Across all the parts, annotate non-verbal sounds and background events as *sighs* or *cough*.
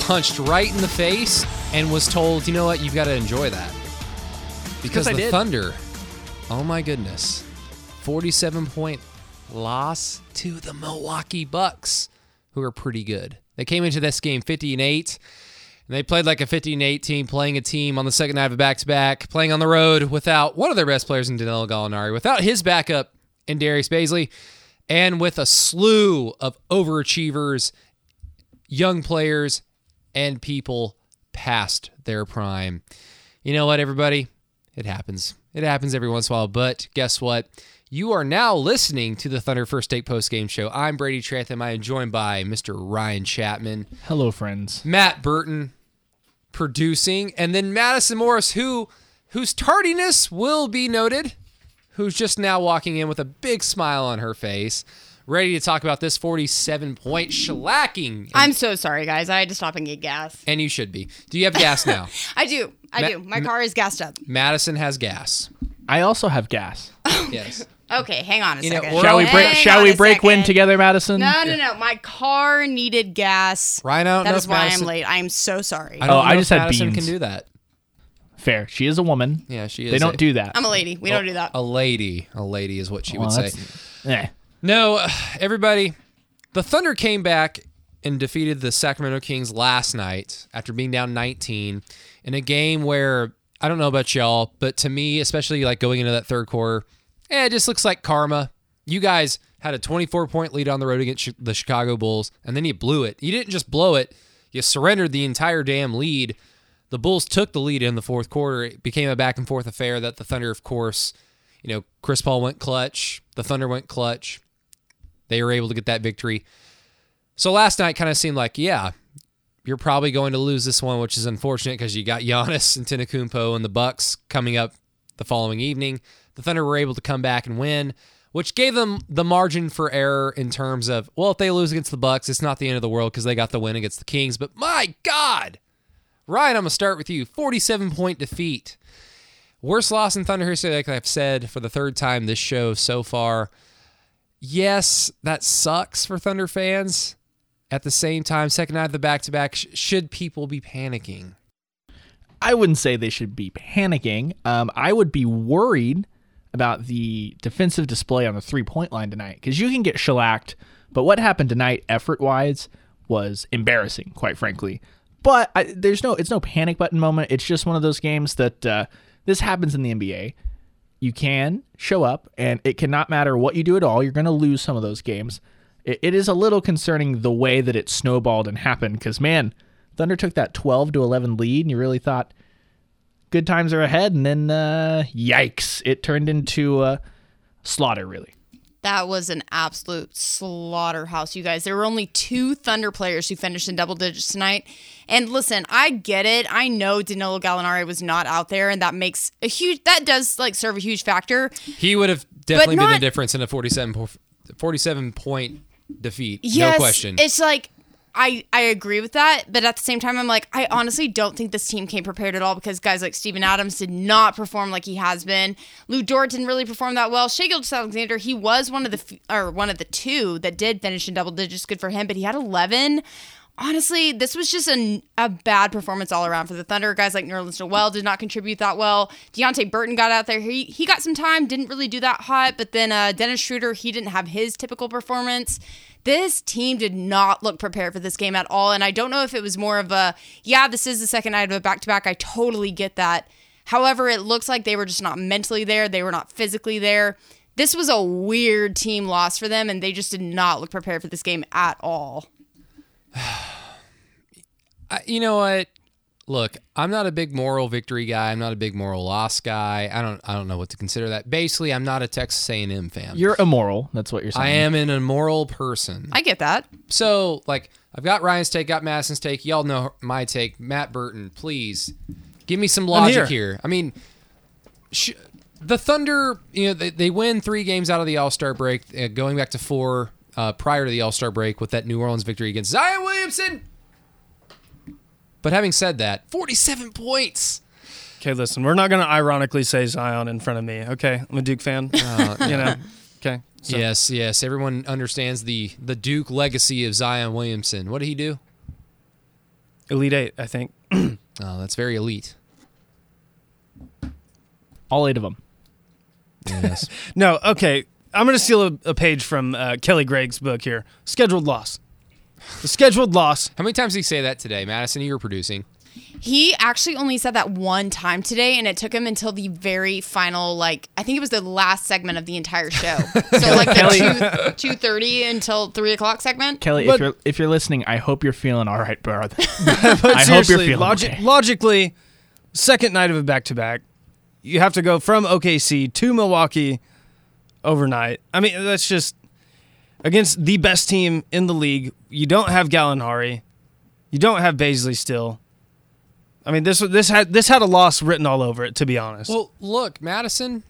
punched right in the face and was told, you know what, you've got to enjoy that. Because the did. Thunder, oh my goodness, 47 point loss to the Milwaukee Bucks, who are pretty good. They came into this game 50 and 8. And they played like a 50 and 8 team, playing a team on the second night of a back to back, playing on the road without one of their best players in Danilo Gallinari, without his backup in Darius Bazley, and with a slew of overachievers, young players, and people past their prime. You know what, everybody? It happens. It happens every once in a while. But guess what? You are now listening to the Thunder First Take Post Game Show. I'm Brady Trantham. I am joined by Mr. Ryan Chapman, Hello, friends. Matt Burton producing, and then Madison Morris, who whose tardiness will be noted, who's just now walking in with a big smile on her face, ready to talk about this 47 point shellacking. I'm so sorry, guys. I had to stop and get gas. and you should be. Do you have gas now? *laughs* I do. I Ma- do. My car is gassed up. Madison has gas. I also have gas. *laughs* Yes. Okay, hang on a You know, second. we're Shall we Hang break? Shall we a break wind together, Madison? No, no, no. My car needed gas. Ryan, I don't That know is if why Madison- I'm late. I am so sorry. I don't Oh, know I if just had Madison beans. can do that. Fair. She is a woman. Yeah, she is. They don't a- do that. I'm a lady. We don't do that. A lady. A lady is what she Well, would say. that's- eh. No, *sighs* everybody, the Thunder came back and defeated the Sacramento Kings last night after being down 19 in a game where I don't know about y'all, but to me, especially like going into that third quarter, eh, it just looks like karma. You guys had a 24 point lead on the road against the Chicago Bulls, and then you blew it. You didn't just blow it, you surrendered the entire damn lead. The Bulls took the lead in the fourth quarter. It became a back and forth affair that the Thunder, of course, you know, Chris Paul went clutch, the Thunder went clutch. They were able to get that victory. So last night kind of seemed like, yeah, you're probably going to lose this one, which is unfortunate because you got Giannis Antetokounmpo and the Bucks coming up the following evening. The Thunder were able to come back and win, which gave them the margin for error in terms of, well, if they lose against the Bucks, it's not the end of the world because they got the win against the Kings. But my God, Ryan, I'm gonna start with you. 47 point defeat. Worst loss in Thunder history, like I've said for the third time this show so far. Yes, that sucks for Thunder fans. At the same time, second night of the back to back, should people be panicking? I wouldn't say they should be panicking. Um, I would be worried about the defensive display on the three point line tonight because you can get shellacked, but what happened tonight, effort wise, was embarrassing, quite frankly. But I, there's no, it's no panic button moment. It's just one of those games that uh, this happens in the NBA. You can show up, and it cannot matter what you do at all. You're going to lose some of those games. It, it is a little concerning the way that it snowballed and happened because, man, Thunder took that 12 to 11 lead, and you really thought good times are ahead, and then uh, yikes, it turned into slaughter. Really, That was an absolute slaughterhouse, you guys. There were only two Thunder players who finished in double digits tonight. And listen, I get it. I know Danilo Gallinari was not out there, and that makes a huge. That does like serve a huge factor. He would have definitely been the difference in a 47, 47 point defeat. Yes, no question. It's like I I agree with that, but at the same time, I'm like I honestly don't think this team came prepared at all because guys like Steven Adams did not perform like he has been. Lu Dort didn't really perform that well. Shai Gilgeous Alexander, he was one of the f- or one of the two that did finish in double digits. Good for him, but he had 11. Honestly, this was just a, a bad performance all around for the Thunder. Guys like Nerlens Noel did not contribute that well. Deonte Burton got out there. He, he got some time, didn't really do that hot. But then uh, Dennis Schroeder, he didn't have his typical performance. This team did not look prepared for this game at all. And I don't know if it was more of a, yeah, this is the second night of a back to back. I totally get that. However, it looks like they were just not mentally there, they were not physically there. This was a weird team loss for them, and they just did not look prepared for this game at all. *sighs* I, you know what? look, I'm not a big moral victory guy. I'm not a big moral loss guy. I don't I don't know what to consider that. Basically, I'm not a Texas A&M fan. You're immoral. That's what you're saying. I am an immoral person. I get that. So, like, I've got Ryan's take, got Madison's take. Y'all know my take. Matt Burton, please give me some logic here. here. I mean, sh- the Thunder, you know, they, they win three games out of the All Star break, uh, going back to four uh, prior to the All Star break with that New Orleans victory against Zion Williamson. But having said that, 47 points. Okay, listen, we're not going to ironically say Zion in front of me. Okay, I'm a Duke fan. Uh, *laughs* you know. Okay. So, Yes, yes. Everyone understands the the Duke legacy of Zion Williamson. What did he do? Elite Eight, I think. *clears throat* Oh, that's very elite. All eight of them. *laughs* Yes. No, okay. I'm going to steal a, a page from uh, Kelly Gregg's book here. Scheduled loss. The scheduled loss. How many times did he say that today, Madison? You were producing. He actually only said that one time today, and it took him until the very final, like I think it was the last segment of the entire show. *laughs* So like the two two thirty until three o'clock segment. Kelly, But- if you're if you're listening, I hope you're feeling all right, bro. *laughs* *laughs* But I hope you're feeling logi- okay. logically, second night of a back to back, you have to go from OKC to Milwaukee overnight. I mean, that's just against the best team in the league. You don't have Gallinari. You don't have Bazley still. I mean, this this had this had a loss written all over it. To be honest, Well, look, Madison.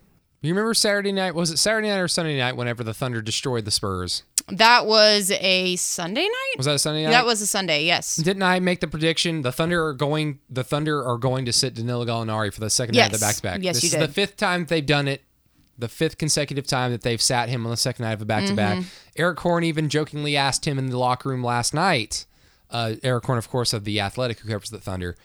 You remember Saturday night? Was it Saturday night or Sunday night? Whenever the Thunder destroyed the Spurs, That was a Sunday night. was that a Sunday night? That was a Sunday. Yes. Didn't I make the prediction? The Thunder are going. The Thunder are going to sit Danilo Gallinari for the second night of the Yes. back to back. Yes, this you is did. the fifth time they've done it. The fifth consecutive time that they've sat him on the second night of a back to back. Erik Horne even jokingly asked him in the locker room last night. Uh, Erik Horne, of course, of the Athletic, who covers the Thunder.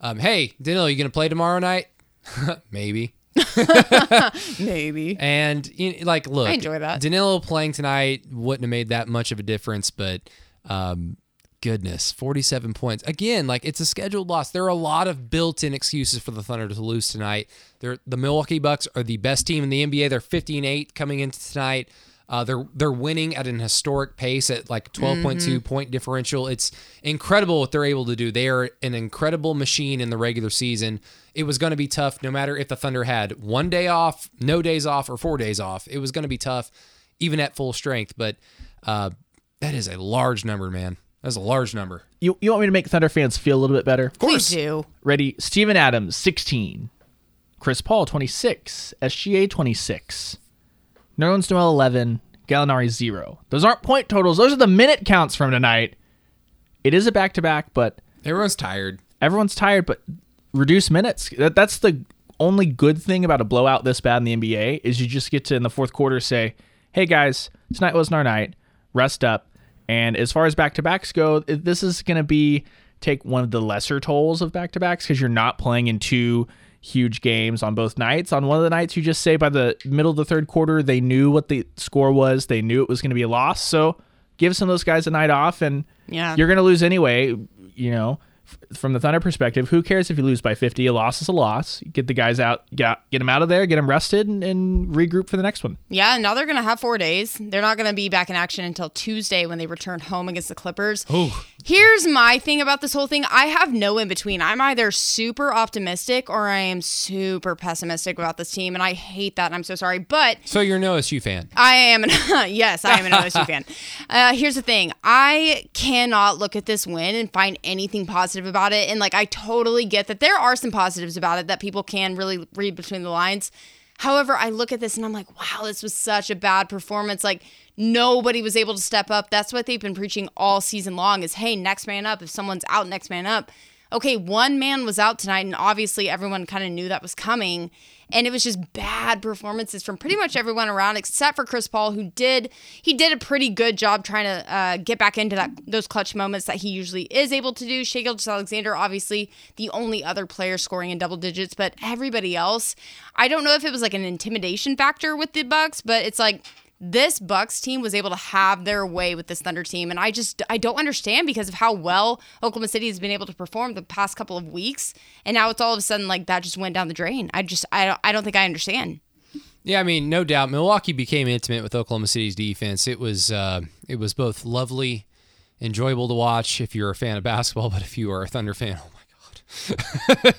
Um, hey, Danilo, you gonna play tomorrow night? *laughs* Maybe. *laughs* Maybe. And you know, like, look, I enjoy that. Danilo playing tonight wouldn't have made that much of a difference, but um, goodness, forty-seven points again. Like it's a scheduled loss. There are a lot of built-in excuses for the Thunder to lose tonight. They're, the Milwaukee Bucks are the best team in the NBA. They're fifteen-eight coming into tonight. Uh, they're they're winning at an historic pace at like 12.2 point differential. It's incredible what they're able to do. They are an incredible machine in the regular season. It was going to be tough no matter if the Thunder had one day off, no days off, or four days off. It was going to be tough even at full strength. But uh, that is a large number, man. That's a large number. You you want me to make Thunder fans feel a little bit better? Of course. Please do. Ready? Steven Adams, 16. Chris Paul, 26. SGA, 26. Nerlens Noel, 11. Gallinari, 0. Those aren't point totals. Those are the minute counts from tonight. It is a back to back, but Everyone's tired. everyone's tired, but reduce minutes. That, that's the only good thing about a blowout this bad in the NBA is you just get to in the fourth quarter say, "Hey guys, tonight wasn't our night. Rest up." And as far as back to backs go, this is going to be take one of the lesser tolls of back to backs because you're not playing in two huge games on both nights. On one of the nights, you just say by the middle of the third quarter, they knew what the score was. They knew it was going to be a loss. So give some of those guys a night off, and Yeah. you're going to lose anyway. You know, from the Thunder perspective, who cares if you lose by 50? A loss is a loss. Get the guys out, get get them out of there, get them rested, and, and regroup for the next one. Yeah, now they're going to have four days. They're not going to be back in action until Tuesday when they return home against the Clippers. Here's my thing about this whole thing I have no in between. I'm either super optimistic or I am super pessimistic about this team, and I hate that, and I'm so sorry. But So you're an OSU fan. I am an *laughs* yes, I am an OSU fan. *laughs* Uh, here's the thing: I cannot look at this win and find anything positive about it. And like, I totally get that there are some positives about it that people can really read between the lines. However, I look at this and I'm like, wow, this was such a bad performance. Like nobody was able to step up. That's what they've been preaching all season long: is hey, next man up. If someone's out, next man up okay, one man was out tonight, and obviously everyone kind of knew that was coming. And it was just bad performances from pretty much everyone around, except for Chris Paul, who did he did a pretty good job trying to uh, get back into that those clutch moments that he usually is able to do. Shai Gilgeous Alexander, obviously the only other player scoring in double digits, but everybody else, I don't know if it was like an intimidation factor with the Bucks, but it's like this Bucks team was able to have their way with this Thunder team, and I just I don't understand because of how well Oklahoma City has been able to perform the past couple of weeks, and now it's all of a sudden like that just went down the drain. I just I don't I don't think I understand. Yeah, I mean, no doubt. Milwaukee became intimate with Oklahoma City's defense. It was uh, it was both lovely, enjoyable to watch if you're a fan of basketball, but if you are a Thunder fan, oh my *laughs*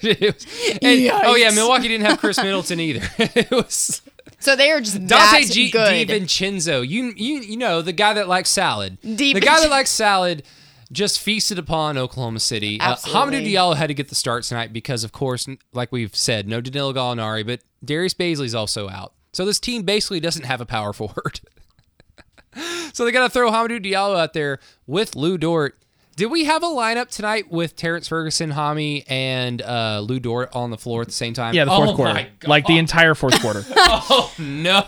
It was- and- oh yeah, Milwaukee didn't have Khris Middleton either. *laughs* it was So they are just Donte G-. DiVincenzo. You you you know the guy that likes salad. Di- the guy that likes salad just feasted upon Oklahoma City. Uh, Absolutely. Hamidou Diallo had to get the start tonight because, of course, like we've said, no Danilo Gallinari, but Darius Bazley's also out. So this team basically doesn't have a power forward. *laughs* so they got to throw Hamidou Diallo out there with Lu Dort. Did we have a lineup tonight with Terrence Ferguson, Hami, and uh, Lu Dort on the floor at the same time? Yeah, the fourth oh quarter. My God. Like the entire fourth quarter. *laughs* Oh, no.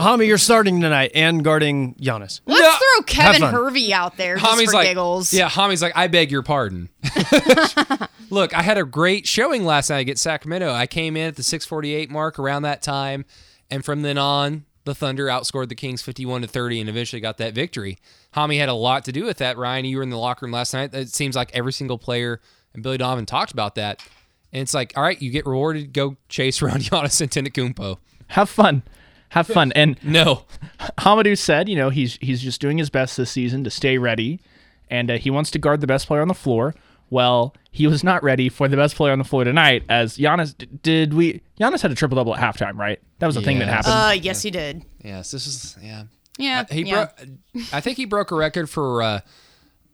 Hami, you're starting tonight and guarding Giannis. Let's No. throw Kevin. Hervey out there just Hami's for like, giggles. yeah, Hami's like, I beg your pardon. *laughs* Look, I had a great showing last night against Sacramento. I came in at the 648 mark around that time, and from then on, the Thunder outscored the Kings 51 to 30 and eventually got that victory. Hami had a lot to do with that. Ryan, you were in the locker room last night. It seems like every single player and Billy Donovan talked about that. And it's like, all right, you get rewarded, go chase *laughs* around Giannis Antetokounmpo. Have fun. Have fun. And *laughs* No. Hamidou said, you know, he's he's just doing his best this season to stay ready, and uh, he wants to guard the best player on the floor. Well, he was not ready for the best player on the floor tonight. As Giannis d- did, we Giannis had a triple double at halftime, right? That was the thing that happened. Uh, yes, he did. Yes, this is, yeah. Yeah. He yeah. broke. I think he broke a record for uh,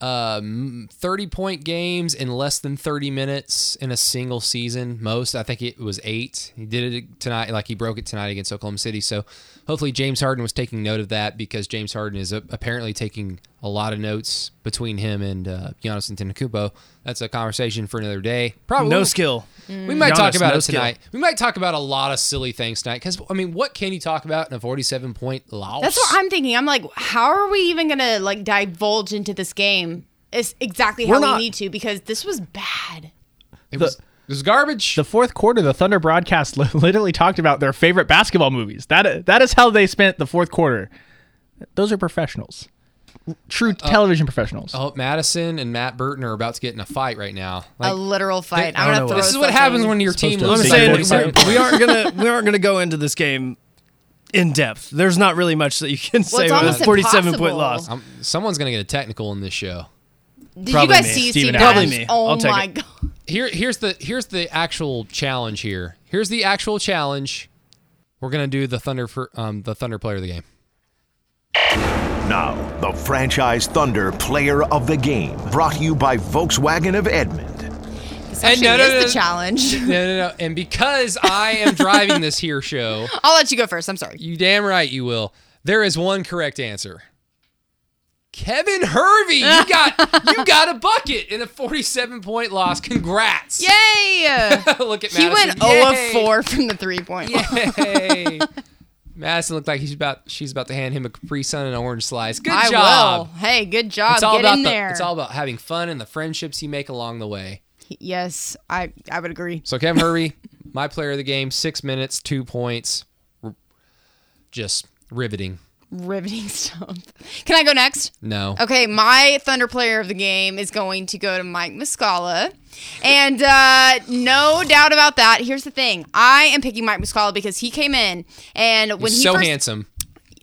um, thirty point games in less than thirty minutes in a single season. Most, I think it was eight. He did it tonight, like he broke it tonight against Oklahoma City. So hopefully James Harden was taking note of that because James Harden is uh, apparently taking a lot of notes between him and uh, Giannis Antetokounmpo. That's a conversation for another day. Probably No skill. we might talk about no it skill. tonight. We might talk about a lot of silly things tonight because I mean, what can you talk about in a forty-seven point loss? That's what I'm thinking. I'm like, how are we even gonna like divulge into this game? It's exactly how We're we not- need to because this was bad. It was, it was garbage. the fourth quarter, the Thunder broadcast literally talked about their favorite basketball movies. That that is how they spent the fourth quarter. Those are professionals, true television professionals. Oh, Madison and Matt Burton are about to get in a fight right now. a literal fight. I I'm don't gonna know throw this is what happens when your team to I'm loses. saying we, we aren't gonna we aren't gonna go into this game in depth. There's not really much that you can say it's about a 47 point impossible. loss. Um, someone's gonna get a technical in this show. Did Probably you guys me. see Steven Steven Adams. Probably me. Oh I'll take my it. god. Here, here's the here's the actual challenge. Here, here's the actual challenge. We're gonna do the Thunder for um the Thunder player of the game. Now, the franchise Thunder player of the game, brought to you by Volkswagen of Edmond. This And actually no, no, is no, the no. challenge. *laughs* No, no, no. And because I am driving this here show, *laughs* I'll let you go first. I'm sorry. you damn right you will. There is one correct answer. Kevin Hervey, you *laughs* got you got a bucket in a 47 point loss. Congrats. Yay! Look at he Madison. went 0 of 4 from the three point. Yay. Madison looked like he's about she's about to hand him a Capri Sun and an orange slice. Good I job. will. Hey, good job. It's all Get about in the, there. it's all about having fun and the friendships you make along the way. yes, I I would agree. So Kevin Hervey, my player of the game, six minutes, two points, R- just riveting. Riveting *laughs* stuff. Can I go next? No, Okay, my Thunder player of the game is going to go to Mike Muscala. And uh, no doubt about that. Here's the thing I am picking Mike Muscala because he came in and when he's he so first, handsome.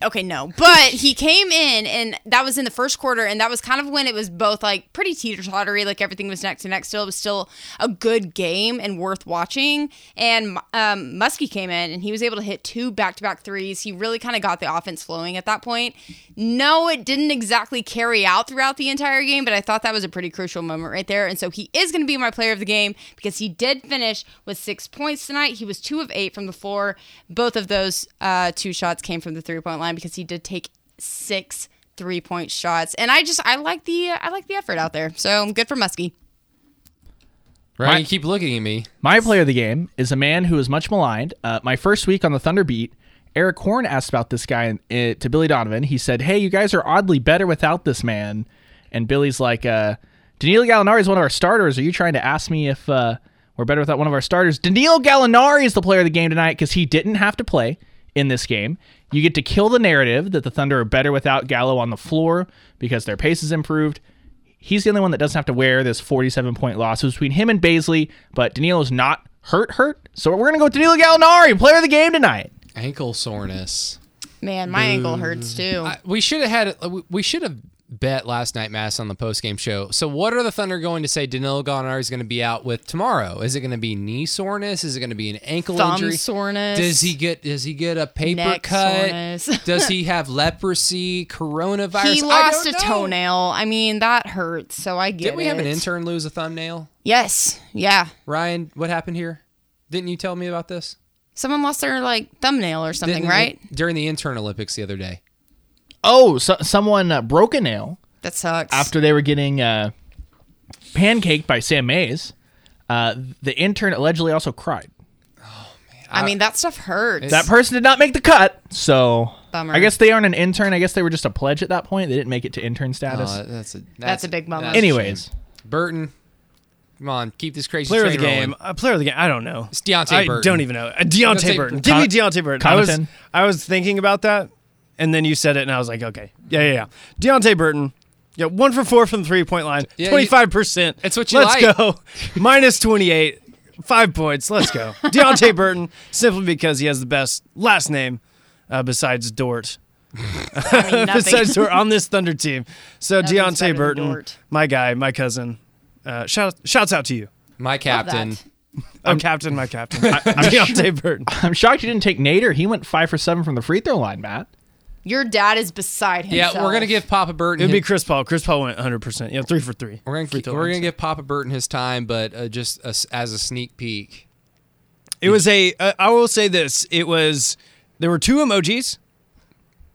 Okay, no, but he came in and that was in the first quarter, and that was kind of when it was both like pretty teeter tottery, like everything was neck to neck. Still, it was still a good game and worth watching. And um, Muskie came in and he was able to hit two back to back threes. He really kind of got the offense flowing at that point. No, it didn't exactly carry out throughout the entire game, but I thought that was a pretty crucial moment right there. And so he is going to be my player of the game because he did finish with six points tonight. He was two of eight from the floor. Both of those uh, two shots came from the three point line because he did take six three point shots. And I just I like the I like the effort out there. So good for Muskie. Right? My- you keep looking at me. My player of the game is a man who is much maligned. Uh, my first week on the Thunder beat, Erik Horne asked about this guy uh, to Billy Donovan. He said, "Hey, you guys are oddly better without this man." And Billy's like, uh, "Danilo Gallinari is one of our starters. Are you trying to ask me if uh, we're better without one of our starters?" Danilo Gallinari is the player of the game tonight because he didn't have to play in this game. You get to kill the narrative that the Thunder are better without Gallo on the floor because their pace is improved. He's the only one that doesn't have to wear this 47 point loss. It was between him and Bazley, but Danilo's not hurt, hurt. So we're going to go with Danilo Gallinari, player of the game tonight. Ankle soreness. Man, my ankle hurts too. I, we should have had. We should have bet last night, Mass, on the postgame show. So, what are the Thunder going to say Danilo Gallinari is going to be out with tomorrow? Is it going to be knee soreness? Is it going to be an ankle Thumb injury? soreness. Does he get? Does he get a paper Neck cut? soreness. *laughs* does he have leprosy? Coronavirus? He lost a know. toenail. I mean, that hurts. So I get Did we have an intern lose a thumbnail? Yes. Yeah. Ryan, what happened here? Didn't you tell me about this? Someone lost their like thumbnail or something, Didn't- right? During the intern Olympics the other day. Oh, so, someone uh, broke a nail That sucks. after they were getting uh, pancaked by Sam Mays. Uh, the intern allegedly also cried. Oh man. I mean, that stuff hurts. That person did not make the cut, so Bummer. I guess they aren't an intern. I guess they were just a pledge at that point. They didn't make it to intern status. Oh, that's a That's a big bummer. that's a Anyways, shame. Burton, come on, keep this crazy Player of the train game. rolling. Uh, player of the game. I don't know. It's Deonte I Burton. don't even know. Uh, Deonte, Deonte- Burton. Give me Deonte Burton. I was Connaughton? I was thinking about that, and then you said it, and I was like, okay, yeah, yeah, yeah. Deonte Burton. Yeah, one for four from the three point line. Twenty five percent. It's what you Let's like. go. *laughs* Minus twenty eight. Five points. Let's go. *laughs* Deonte Burton, simply because he has the best last name uh, besides Dort. *laughs* I mean, nothing. besides Dort on this Thunder team. So Nothing's better Deonte than Burton, Dort. my guy, my cousin. Uh, shout shouts out to you. My Love captain. that. I'm captain, my captain. Deonte Burton. I'm shocked you didn't take Nader. He went five for seven from the free throw line, Matt. Your dad is beside himself. Yeah, we're gonna give Papa Burton. It'd be Chris Paul. Chris Paul went 100. percent Yeah, three for three. we're gonna Free keep, we're gonna give Papa Burton his time, but uh, just as, as a sneak peek. It was a. Uh, I will say this. It was. There were two emojis.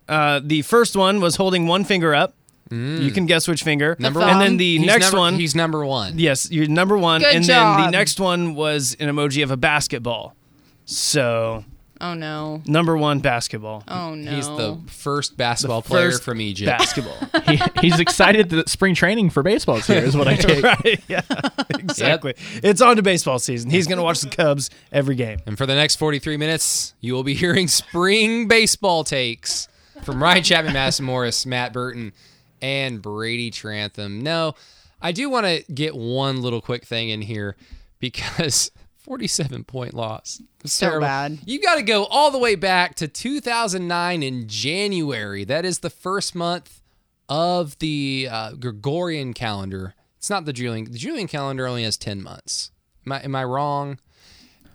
Uh, the first one was holding one finger up. You can guess which finger. Number and then the He's next number- one. he's number one. yes, you're number one. Good and then the next one was an emoji of a basketball. So Oh no. number one basketball. Oh no. He's the first basketball player First from Egypt. Basketball. *laughs* He, he's excited that spring training for baseball is here. Is what I *laughs* take. right. Yeah. *laughs* Exactly. It's on to baseball season. He's gonna watch the Cubs every game. And for the next 43 minutes, you will be hearing spring baseball takes from Ryan Chapman, Madison Morris, Matt Burton, and Brady Trantham. No, I do want to get one little quick thing in here because 47 point loss. It's So bad. You got to go all the way back to 2009 in January. That is the first month of the uh, Gregorian calendar. It's not the Julian. The Julian calendar only has 10 months. Am I, am I wrong?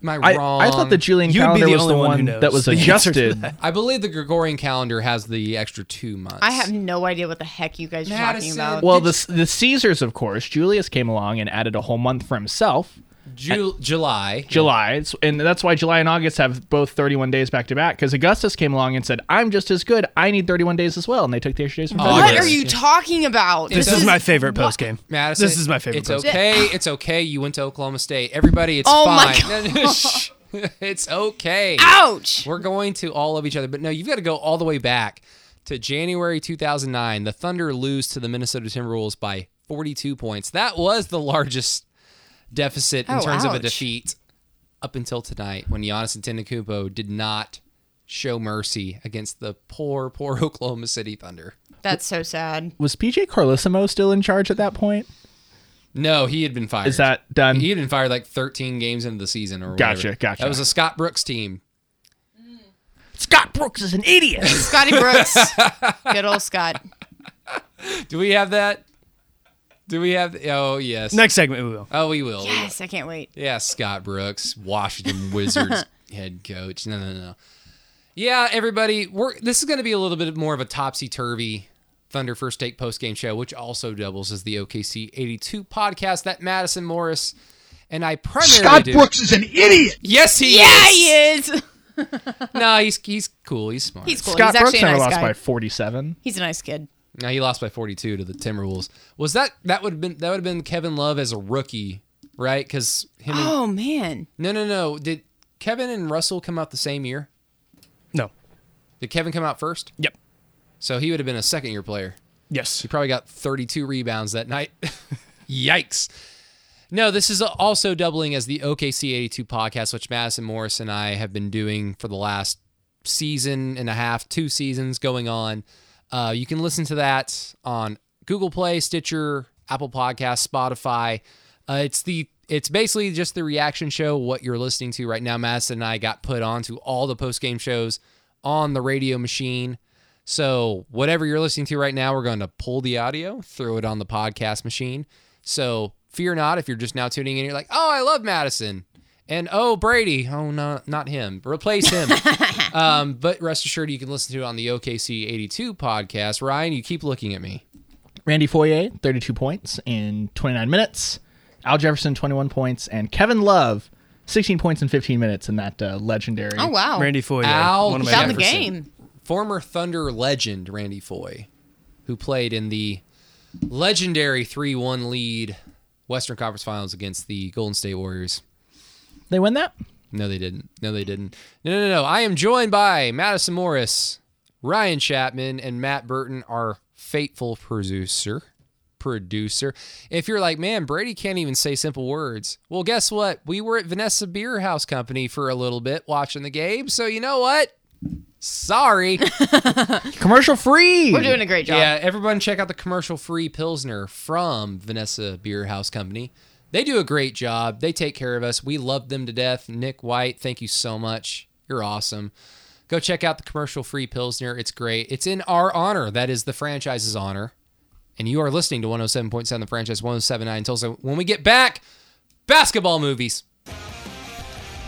Am I, I, wrong? I thought the Julian You'd be calendar the was only the one one that was *laughs* the answer to adjusted. I believe the Gregorian calendar has the extra two months. I have no idea what the heck you guys are talking about. Well, the the Caesars, of course, Julius came along and added a whole month for himself. Ju- July. July, It's- and that's why July and August have both 31 days back to back. Because Augustus came along and said, "I'm just as good. I need 31 days as well," and they took the extra days from February. what are you talking about? This is my favorite post game. Madison, This is my favorite It's post. okay. *laughs* It's okay. You went to Oklahoma State. Everybody, it's Oh my fine. *laughs* *laughs* It's okay. Ouch. We're going to all of each other, but no, you've got to go all the way back to January 2009. The Thunder lose to the Minnesota Timberwolves by 42 points. That was the largest deficit in Oh, terms of a defeat up until tonight when Giannis Antetokounmpo did not show mercy against the poor, poor *laughs* Oklahoma City Thunder. That's so sad. Was PJ Carlesimo still in charge at that point? No, he had been fired. Is that done? He had been fired like 13 games into the season or Gotcha, whatever. gotcha. That was a Scott Brooks team. Mm. Scott Brooks is an idiot. Scotty Brooks. *laughs* Good old Scott. Do we have that? Do we have? Oh yes. Next segment, we will. Oh, we will. Yes, I can't wait. Yeah, Scott Brooks, Washington Wizards *laughs* head coach. No, no, no. Yeah, everybody, we're this is going to be a little bit more of a topsy turvy Thunder First Take post game show, which also doubles as the OKC 82 podcast that Madison Morris and I primarily Scott do. Brooks is an idiot. Yes, he Yeah, is. Yeah, he is. *laughs* No, he's he's cool. He's smart. He's cool. Scott He's Brooks actually a never nice lost guy. by 47. He's a nice kid. No, he lost by 42 to the Timberwolves. Was that that would have been that would have been Kevin Love as a rookie, right? Because him. And, Oh man. no, no, no. Did Kevin and Russell come out the same year? No. Did Kevin come out first? Yep. So he would have been a second year player. Yes. He probably got 32 rebounds that night. *laughs* Yikes. No, this is also doubling as the OKC 82 podcast, which Madison Morris and I have been doing for the last season and a half, two seasons going on. Uh, you can listen to that on Google Play, Stitcher, Apple Podcasts, Spotify. Uh, it's the it's basically just the reaction show. What you're listening to right now, Madison and I got put onto all the post game shows on the radio machine. So, whatever you're listening to right now, we're going to pull the audio, throw it on the podcast machine. So, fear not if you're just now tuning in. You're like, oh, I love Madison. And oh, Brady. Oh, no, not him. Replace him. *laughs* um, but rest assured, you can listen to it on the OKC 82 podcast. Ryan, you keep looking at me. Randy Foye, 32 points in 29 minutes. Al Jefferson, 21 points. And Kevin Love, 16 points in 15 minutes in that uh, legendary. Oh wow. Randy Foye, Al one of my Found the game. Former Thunder legend Randy Foye, who played in the legendary 3 1 lead Western Conference Finals against the Golden State Warriors. They win that? No, they didn't. No, they didn't. No, no, no. I am joined by Madison Morris, Ryan Chapman, and Matt Burton, our faithful producer. Producer. If you're like, man, Brady can't even say simple words. Well, guess what? We were at Vanessa Beer House Company for a little bit watching the game. So you know what? Sorry. *laughs* Commercial free. We're doing a great job. Yeah, everyone check out the commercial free Pilsner from Vanessa Beer House Company. They do a great job. They take care of us. We love them to death. Nick White, thank you so much. You're awesome. Go check out the commercial free Pilsner. It's great. It's in our honor. That is the franchise's honor. And you are listening to 107.7 the franchise 1079 Tulsa. When we get back, basketball movies.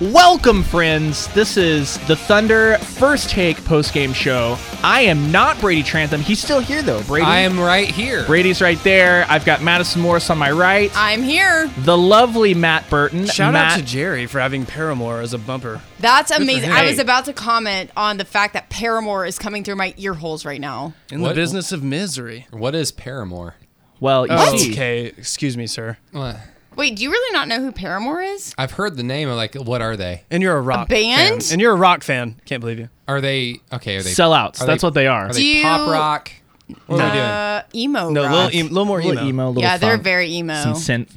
Welcome, friends. This is the Thunder first take post game show. I am not Brady Trantham. He's still here, though. Brady. I am right here. Brady's right there. I've got Madison Morris on my right. I'm here. the lovely Matt Burton. Shout Matt, out to Jerry for having Paramore as a bumper. That's amazing. him. I was about to comment on the fact that Paramore is coming through my ear holes right now. In What? the business of misery. What is Paramore? Well, you Oh, see, okay, excuse me, sir. What? Wait, do you really not know who Paramore is? I've heard the name. of like, what are they? And you're a rock band? fan. And you're a rock fan. Can't believe you. Are they okay? Are they sellouts. Are That's they- what they are. Are Do they you- pop rock? What are we doing? Uh, emo. No, a rock. little, e- little more A little emo. emo, little yeah, they're funk, very emo. some synth.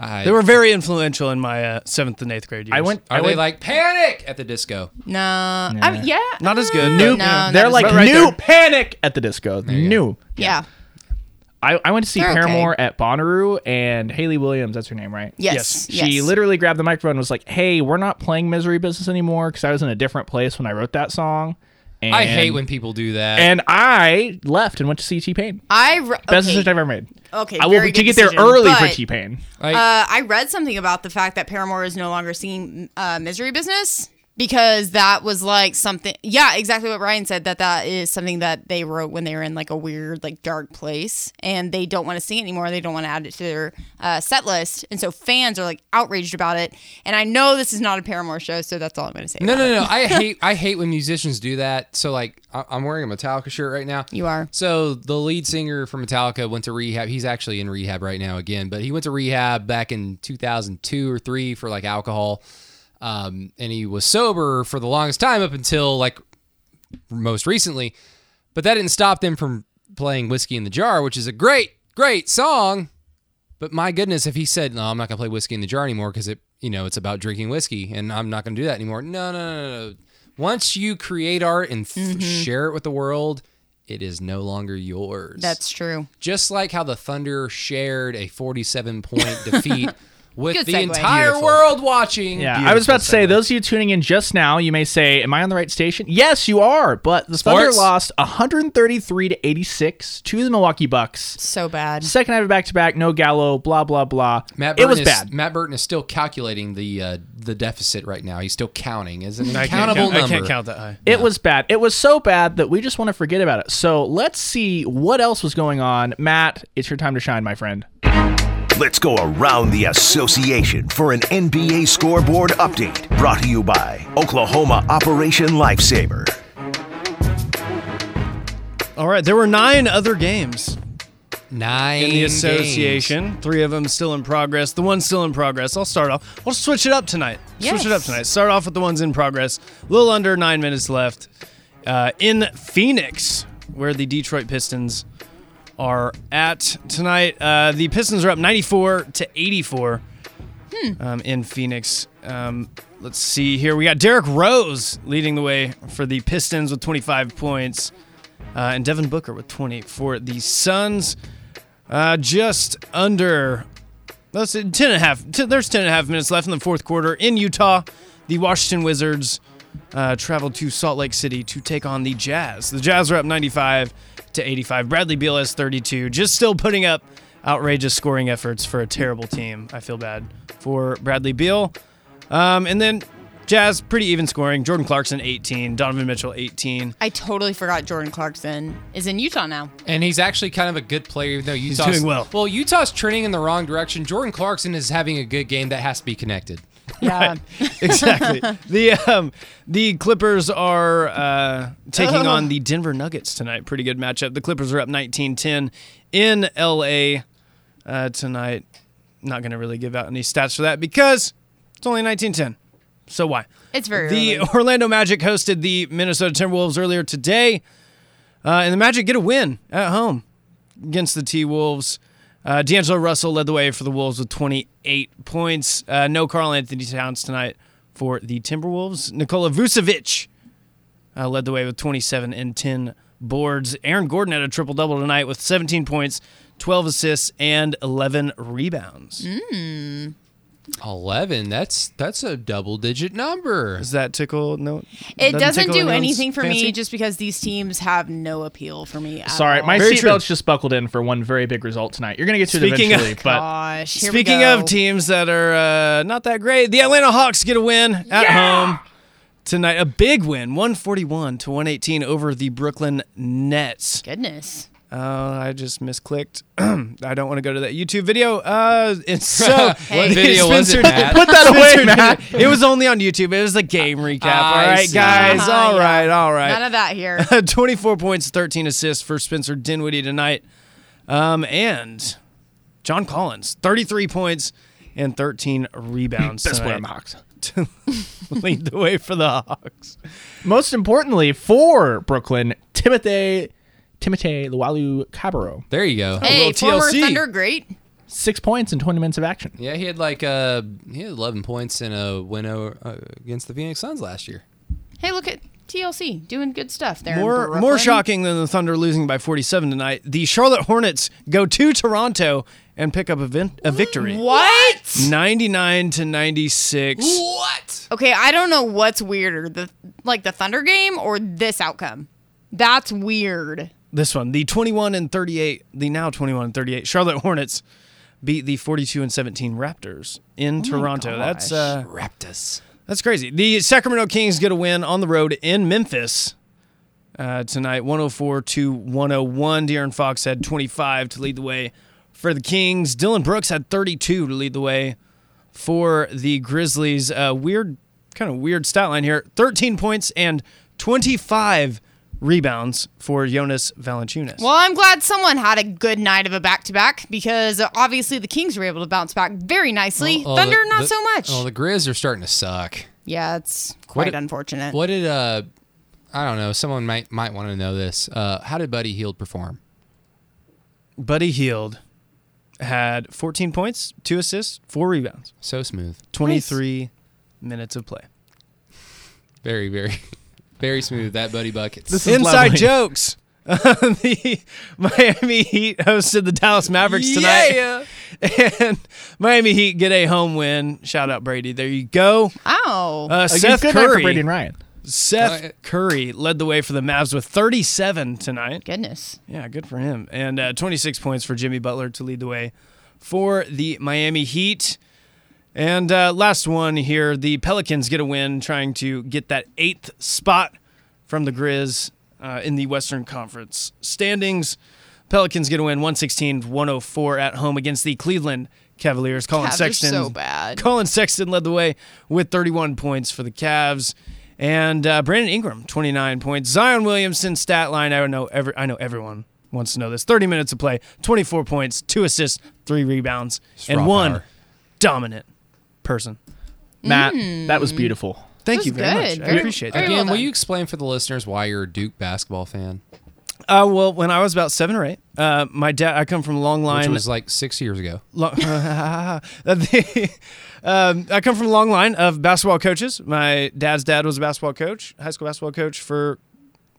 I, They were very influential in my uh, seventh and eighth grade years. I went. Are I they went, like Panic at the Disco? Nah, I mean, yeah, Not as good. new. but- No, not they're as like good. Right new there. panic at the disco. New. yeah. I, I went to see They're okay. Paramore at Bonnaroo and Hayley Williams. That's her name, right? Yes, Yes. yes. She literally grabbed the microphone and was like, "Hey, we're not playing Misery Business anymore because I was in a different place when I wrote that song." And, I hate when people do that. And I left and went to see T Pain. I re- Best okay. decision I've ever made. Okay, I will to get there decision, early for T Pain. Like, Uh, I read something about the fact that Paramore is no longer singing uh, "Misery Business" because that was like something. Yeah, exactly what Ryan said. That that is something that they wrote when they were in like a weird, like dark place, and they don't want to sing it anymore. They don't want to add it to their uh, set list, and so fans are like outraged about it. And I know this is not a Paramore show, so that's all I'm going to say. no, no, no. I *laughs* hate I hate when musicians do that. So like, I- I'm wearing a Metallica shirt right now. You are. So the lead singer for Metallica went to rehab. He's actually in rehab right now again, but he went to rehab back in 2002 or three for like alcohol, um, and he was sober for the longest time up until like most recently. But that didn't stop them from playing "Whiskey in the Jar," which is a great, great song. But my goodness, if he said, "No, I'm not gonna play "Whiskey in the Jar" anymore," because it, you know, it's about drinking whiskey, and I'm not gonna do that anymore. No, no, no, no. no. Once you create art and f- Mm-hmm. share it with the world, it is no longer yours. That's true. just like how the Thunder shared a 47 point defeat *laughs* with Good the segue. entire Beautiful. world watching. Yeah, I was about to say, segue. those of you tuning in just now, you may say, "Am I on the right station?" Yes, you are. But the Thunder Sports. lost 133 to 86 to the Milwaukee Bucks. So bad. Second night of back to back, no Gallo, blah blah blah. Matt it was is, bad. Matt Burton is still calculating the uh, the deficit right now. He's still counting. Is an I can't, uncountable count, I can't count that high. It was bad. It was so bad that we just want to forget about it. So let's see what else was going on. Matt, it's your time to shine, my friend. Let's go around the association for an NBA scoreboard update. Brought to you by Oklahoma Operation Lifesaver. All right, there were nine other games Nine in the games. association. Three of them still in progress. The one still in progress. I'll start off. We'll switch it up tonight. Switch it up tonight. Start off with the ones in progress. A little under nine minutes left. Uh, in Phoenix, where the Detroit Pistons are at tonight. Uh, the Pistons are up 94 to 84 um, in Phoenix. Um, let's see here. We got Derrick Rose leading the way for the Pistons with 25 points, uh, and Devin Booker with 20 for the Suns. Uh, just under, let's say 10 and a half. T- there's 10 and a half minutes left in the fourth quarter in Utah. The Washington Wizards uh, traveled to Salt Lake City to take on the Jazz. The Jazz are up 95 to 85. Bradley Beal has 32, just still putting up outrageous scoring efforts for a terrible team. I feel bad for Bradley Beal. Um, and then Jazz, pretty even scoring. Jordan Clarkson, 18. Donovan Mitchell, 18. I totally forgot Jordan Clarkson is in Utah now. And he's actually kind of a good player, even though Utah's doing well. Well, Utah's trending in the wrong direction. Jordan Clarkson is having a good game that has to be connected. *laughs* Yeah. *laughs* exactly. the um, the Clippers are uh, taking on the *laughs* Denver Nuggets tonight. Pretty good matchup. The Clippers are up 19-10 in LA uh, tonight. Not going to really give out any stats for that because it's only 19-10. So why? It's very The early. Orlando Magic hosted the Minnesota Timberwolves earlier today, uh, and the Magic get a win at home against the T Wolves. Uh, D'Angelo Russell led the way for the Wolves with 28 points. Uh, no Karl Anthony Towns tonight for the Timberwolves. Nikola Vucevic uh, led the way with 27 and 10 boards. Aaron Gordon had a triple double tonight with 17 points, 12 assists, and 11 rebounds. Eleven. That's that's a double digit number. Does that tickle? No, It doesn't tickle do anything for fancy? me just because these teams have no appeal for me. At Sorry, all. my seatbelt's just buckled in for one very big result tonight. You're gonna get to it Speaking of- eventually, but Gosh, here we Speaking go. of teams that are uh, not that great, the Atlanta Hawks get a win at home tonight. A big win, 141 to 118 over the Brooklyn Nets. Goodness. Uh, I just misclicked. *clears throat* I don't want to go to that YouTube video. Uh, it's *laughs* so What *laughs* video was it, Matt? put that away, Matt. It was only on YouTube. It was a game recap. I all right, guys. Uh-huh, All yeah. right, all right. None of that here. *laughs* 24 points, 13 assists for Spencer Dinwiddie tonight. Um, and John Collins, 33 points and 13 rebounds. *clears throat* best player tonight on the Hawks. to lead the way for the Hawks. Most importantly, for Brooklyn, Timothy Timothy Luwawu Cabarrot, There you go. hey, former TLC. Thunder great. six points in 20 minutes of action. Yeah, he had like uh he had 11 points in a win o- uh, against the Phoenix Suns last year. Hey, look at TLC doing good stuff there. More more shocking than the Thunder losing by 47 tonight. The Charlotte Hornets go to Toronto and pick up a, vin- a victory. What? 99 to 96. What? Okay, I don't know what's weirder, the like the Thunder game or this outcome. That's weird. This one, the 21 and 38, the now 21 and 38 Charlotte Hornets beat the 42 and 17 Raptors in Toronto. That's uh Raptors. That's crazy. The Sacramento Kings get a win on the road in Memphis uh, tonight, 104 to 101. De'Aaron Fox had 25 to lead the way for the Kings. Dillon Brooks had 32 to lead the way for the Grizzlies. Uh, weird, kind of weird stat line here 13 points and 25 rebounds for Jonas Valanciunas. Well, I'm glad someone had a good night of a back to back because uh, obviously the Kings were able to bounce back very nicely. Oh, Thunder, the- not the- so much. Oh, the Grizz are starting to suck. yeah, it's quite did- unfortunate. What did uh I don't know, someone might might want to know this. Uh how did Buddy Hield perform? Buddy Hield had 14 points, two assists, four rebounds, So smooth. 23 minutes of play. Very, very very smooth that Buddy buckets. This is Inside lovely. jokes. *laughs* the Miami Heat hosted the Dallas Mavericks tonight. And Miami Heat get a home win. Shout out Brady. There you go. oh, Uh, A Seth good night for Brady Curry. and Ryan. Seth Uh, Curry led the way for the Mavs with 37 tonight. goodness. Yeah, good for him. And uh, 26 points for Jimmy Butler to lead the way for the Miami Heat. And uh, last one here the Pelicans get a win, trying to get that eighth spot from the Grizz uh, in the Western Conference standings. Pelicans get a win 116 104 at home against the Cleveland Cavaliers. Collin Cavs are Sexton. so bad. Collin Sexton led the way with 31 points for the Cavs. And uh, Brandon Ingram, 29 points. Zion Williamson stat line. I don't know. Every, I know everyone wants to know this. 30 minutes of play, 24 points, two assists, three rebounds, and one power. dominant person. Matt, that was beautiful. Thank This you is very good. much. I Very- appreciate very that. well Again, will done. you explain for the listeners why you're a Duke basketball fan? Uh, well, when I was about seven or eight, uh, my dad. I come from a long line Which line. was like six years ago. *laughs* Lo- *laughs* um, I come from a long line of basketball coaches. My dad's dad was a basketball coach, high school basketball coach for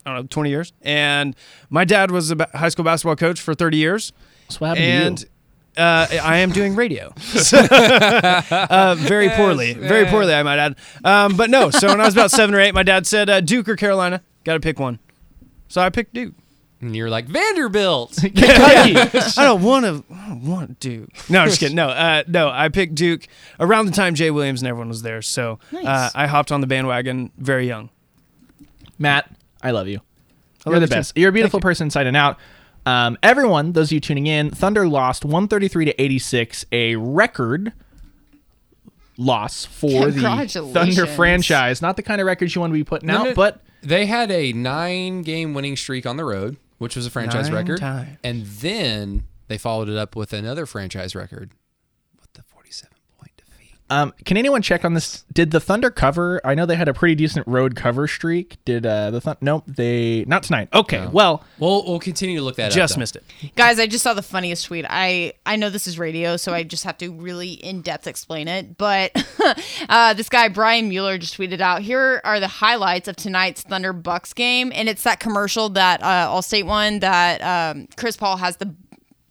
I don't know, 20 years, and my dad was a ba- high school basketball coach for 30 years. So what happened and to you? Uh, I am doing radio. *laughs* uh, very poorly, very poorly, I might add. Um, but no, so when I was about seven or eight, my dad said uh, Duke or Carolina. Got to pick one. So I picked Duke. And you're like Vanderbilt. *laughs* Kentucky. I don't want to. I don't want Duke. No, I'm just kidding. No, uh, no. I picked Duke around the time Jay Williams and everyone was there. So uh, Nice. I hopped on the bandwagon very young. Matt, I love you. I You're love the you too. best. You're a beautiful Thank you. person inside and out. Um, everyone, those of you tuning in, Thunder lost 133 to 86, a record loss for the Thunder franchise. Not the kind of records you want to be putting No, out, no, but They had a nine game winning streak on the road, which was a franchise Nine record. times. And then they followed it up with another franchise record with the 47 point defeat. Um, can anyone check on this? Did the Thunder cover? I know they had a pretty decent road cover streak. Did uh, the Thunder? Nope, they not tonight. Okay, well, We'll, we'll continue to look that up. Just though. missed it. Guys, I just saw the funniest tweet. I I know this is radio, so I just have to really in depth explain it. But *laughs* uh, this guy Brian Mueller just tweeted out, "Here are the highlights of tonight's Thunder Bucks game," and it's that commercial that uh, Allstate one that um, Chris Paul has the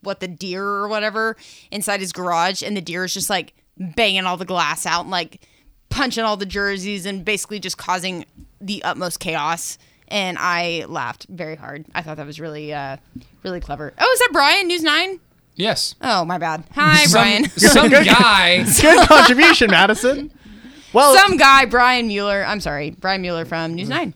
what the deer or whatever inside his garage, and the deer is just like banging all the glass out and like punching all the jerseys and basically just causing the utmost chaos. And I laughed very hard. I thought that was really, uh, really clever. Oh, is that Brian News Nine? Yes. Oh, my bad. Hi, Some, Brian. *laughs* some guy. *laughs* good contribution, Madison. Well, Some guy, Brian Mueller. I'm sorry, Brian Mueller from News Nine.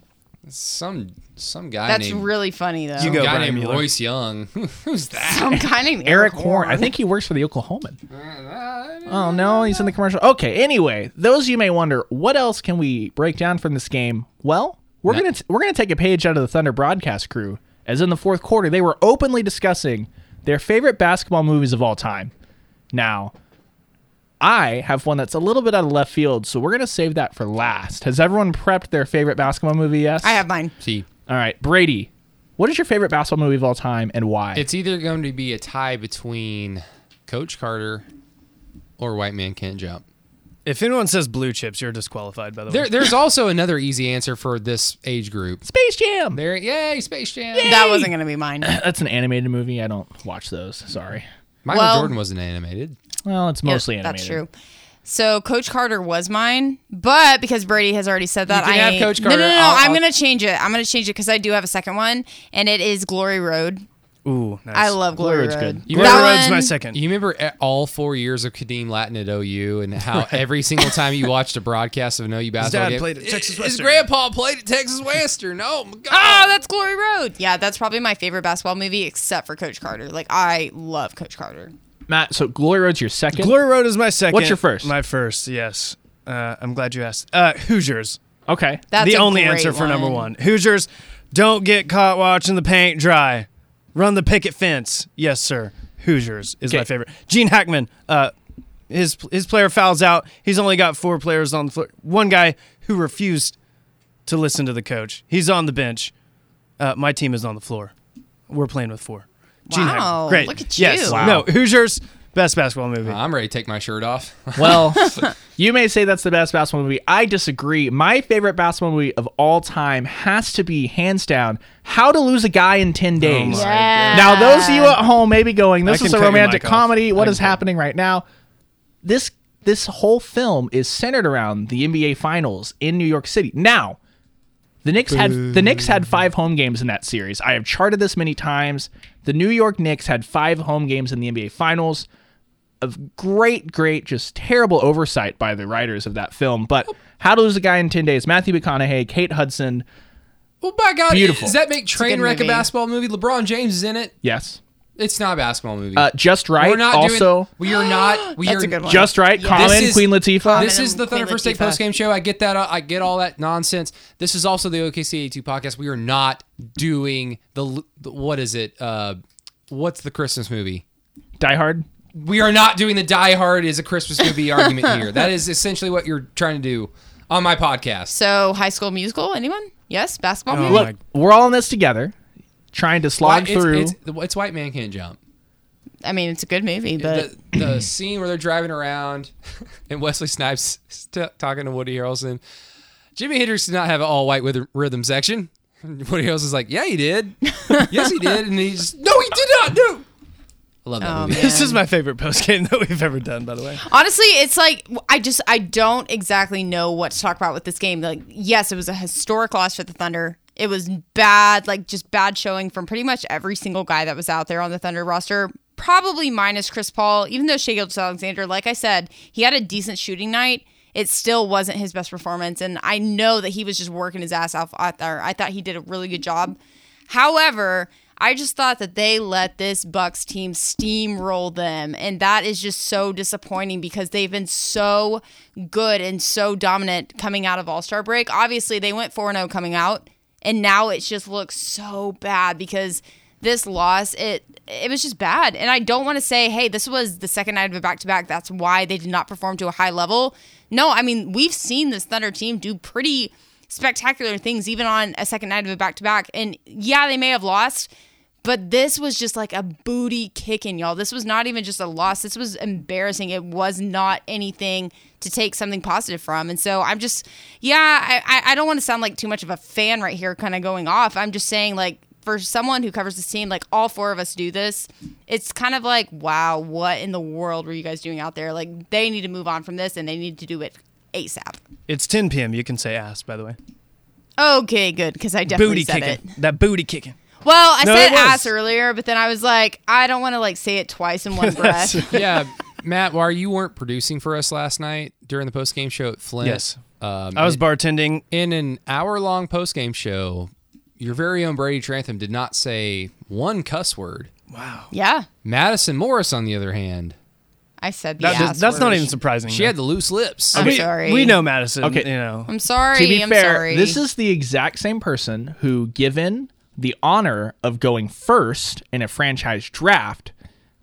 Some some guy That's named really funny though. You go, guy Brian named Mueller. Royce Young. *laughs* Who's that? Some guy named Erik Erik Horne. I think he works for the Oklahoman. Uh, uh, oh no, he's in the commercial. Okay. Anyway, those of you may wonder, what else can we break down from this game? Well, we're gonna t- we're gonna take a page out of the Thunder broadcast crew, as in the fourth quarter they were openly discussing their favorite basketball movies of all time. Now, I have one that's a little bit out of left field, so we're gonna save that for last. Has everyone prepped their favorite basketball movie? Yes. I have mine. See, All right, Brady. What is your favorite basketball movie of all time and why? it's either going to be a tie between Coach Carter or White Man Can't Jump. If anyone says blue chips, you're disqualified. By the There, way, there's *laughs* also another easy answer for this age group. Space Jam. There, yay, Space Jam. That wasn't gonna be mine. *clears throat* That's an animated movie. I don't watch those. Sorry. Michael Well- Jordan wasn't animated. Well, it's mostly Yeah, animated. That's true. So Coach Carter was mine, but because Brady has already said that, can I have Coach No, no, no, no. I'll- I'm I'll- gonna change it. I'm gonna change it because I do have a second one, and it is Glory Road. ooh, nice. I love Glory, Glory Road. good. You Glory That Road's my second. You remember all four years of Khadeem Lattin at OU and how every single *laughs* time you watched a broadcast of an OU basketball dad game, played at Texas his grandpa played at Texas Western. Oh my *laughs* ah, god! Oh, that's Glory Road. Yeah, that's probably my favorite basketball movie, except for Coach Carter. Like I love Coach Carter. Matt, so Glory Road's your second. Glory Road is my second. What's your first? My first, yes. Uh, I'm glad you asked. Uh, Hoosiers. okay. That's the a only great answer for number one. one. Hoosiers, don't get caught watching the paint dry. Run the picket fence. Yes, sir. Hoosiers is my favorite. Gene Hackman, uh, his his player fouls out. He's only got four players on the floor. One guy who refused to listen to the coach. He's on the bench. Uh, my team is on the floor. We're playing with four. Gene Wow, Hackman. Great. look at Yes. you. Wow. No, Hoosiers, best basketball movie. Uh, I'm ready to take my shirt off. *laughs* Well, *laughs* you may say that's the best basketball movie. I disagree. My favorite basketball movie of all time has to be hands down How to Lose a Guy in 10 Days. my Yeah. Now, those of you at home may be going, I this can is a cut your romantic mic off. comedy. What I is can happening right now? This this whole film is centered around the NBA Finals in New York City. Now, the Knicks had the Knicks had five home games in that series. I have charted this many times. The New York Knicks had five home games in the NBA Finals. Of great, great, just terrible oversight by the writers of that film. But How to Lose a Guy in Ten Days, Matthew McConaughey, Kate Hudson, Well, by God, Beautiful. does that make Trainwreck a movie. basketball movie? LeBron James is in it. yes, It's not a basketball movie. uh, Just Right. We're not also, doing. We are not. *gasps* We That's are a good one. Just Right. Yeah. Common, This is- Queen Latifah. This is the Queen Thunder First Take Latifah. post game show. I get that. I get all that nonsense. This is also the OKC 82 podcast. We are not doing the, the what is it? Uh, what's the Christmas movie? Die Hard. We are not doing the Die Hard is a Christmas movie *laughs* argument here. That is essentially what you're trying to do on my podcast. So High School Musical. Anyone? Yes, basketball Oh, movie. Look, we're all in this together, trying to slog It's- through. It's, it's, White Man Can't Jump. I mean, it's a good movie, but the, the *clears throat* scene where they're driving around *laughs* and Wesley Snipes st- talking to Woody Harrelson. Jimi Hendrix did not have an all white rhythm, rhythm section. *laughs* Woody Harrelson's like, yeah, he did. *laughs* yes, he did. And he's just, no, he did not. No. I love that Oh, movie. man. This is my favorite post game that we've ever done, by the way. Honestly, it's like I just I don't exactly know what to talk about with this game. Like, yes, it was a historic loss for the Thunder. It was bad, like just bad showing from pretty much every single guy that was out there on the Thunder roster. Probably minus Chris Paul, even though Shai Gilgeous Alexander, like I said, he had a decent shooting night. It still wasn't his best performance, and I know that he was just working his ass off out there. I thought he did a really good job. However, I just thought that they let this Bucks team steamroll them, and that is just so disappointing because they've been so good and so dominant coming out of All Star break. Obviously, they went 4 0 coming out, and now it just looks so bad because this loss it it was just bad. And I don't want to say, hey, this was the second night of a back to back. That's why they did not perform to a high level. No, I mean we've seen this Thunder team do pretty spectacular things even on a second night of a back to back. And yeah, they may have lost, but this was just like a booty kicking, y'all. This was not even just a loss. This was embarrassing. It was not anything to take something positive from. And so I'm just, yeah, I, I- don't want to sound like too much of a fan right here, kind of going off. I'm just saying, like, for someone who covers this team, like all four of us do this, it's kind of like, wow, what in the world were you guys doing out there? Like, they need to move on from this and they need to do it ASAP. It's 10 p.m. You can say ass, by the way. Okay, good, because I definitely Booty said kicking. it. That booty kicking. Well, I No, said ass earlier, but then I was like, I don't want to like say it twice in one breath. *laughs* yeah, *laughs* Matt, while you weren't producing for us last night during the post game show at Flint, Yes. um, I was bartending. in an hour long post game show. Your very own Brady Trantham did not say one cuss word. Wow. Yeah, Madison Morris, on the other hand, I said the That- ass. that's not even surprising. she had the loose lips. I'm we, sorry. We know Madison. Okay. You know. I'm sorry. to be I'm fair, sorry. this is the exact same person who, given the honor of going first in a franchise draft,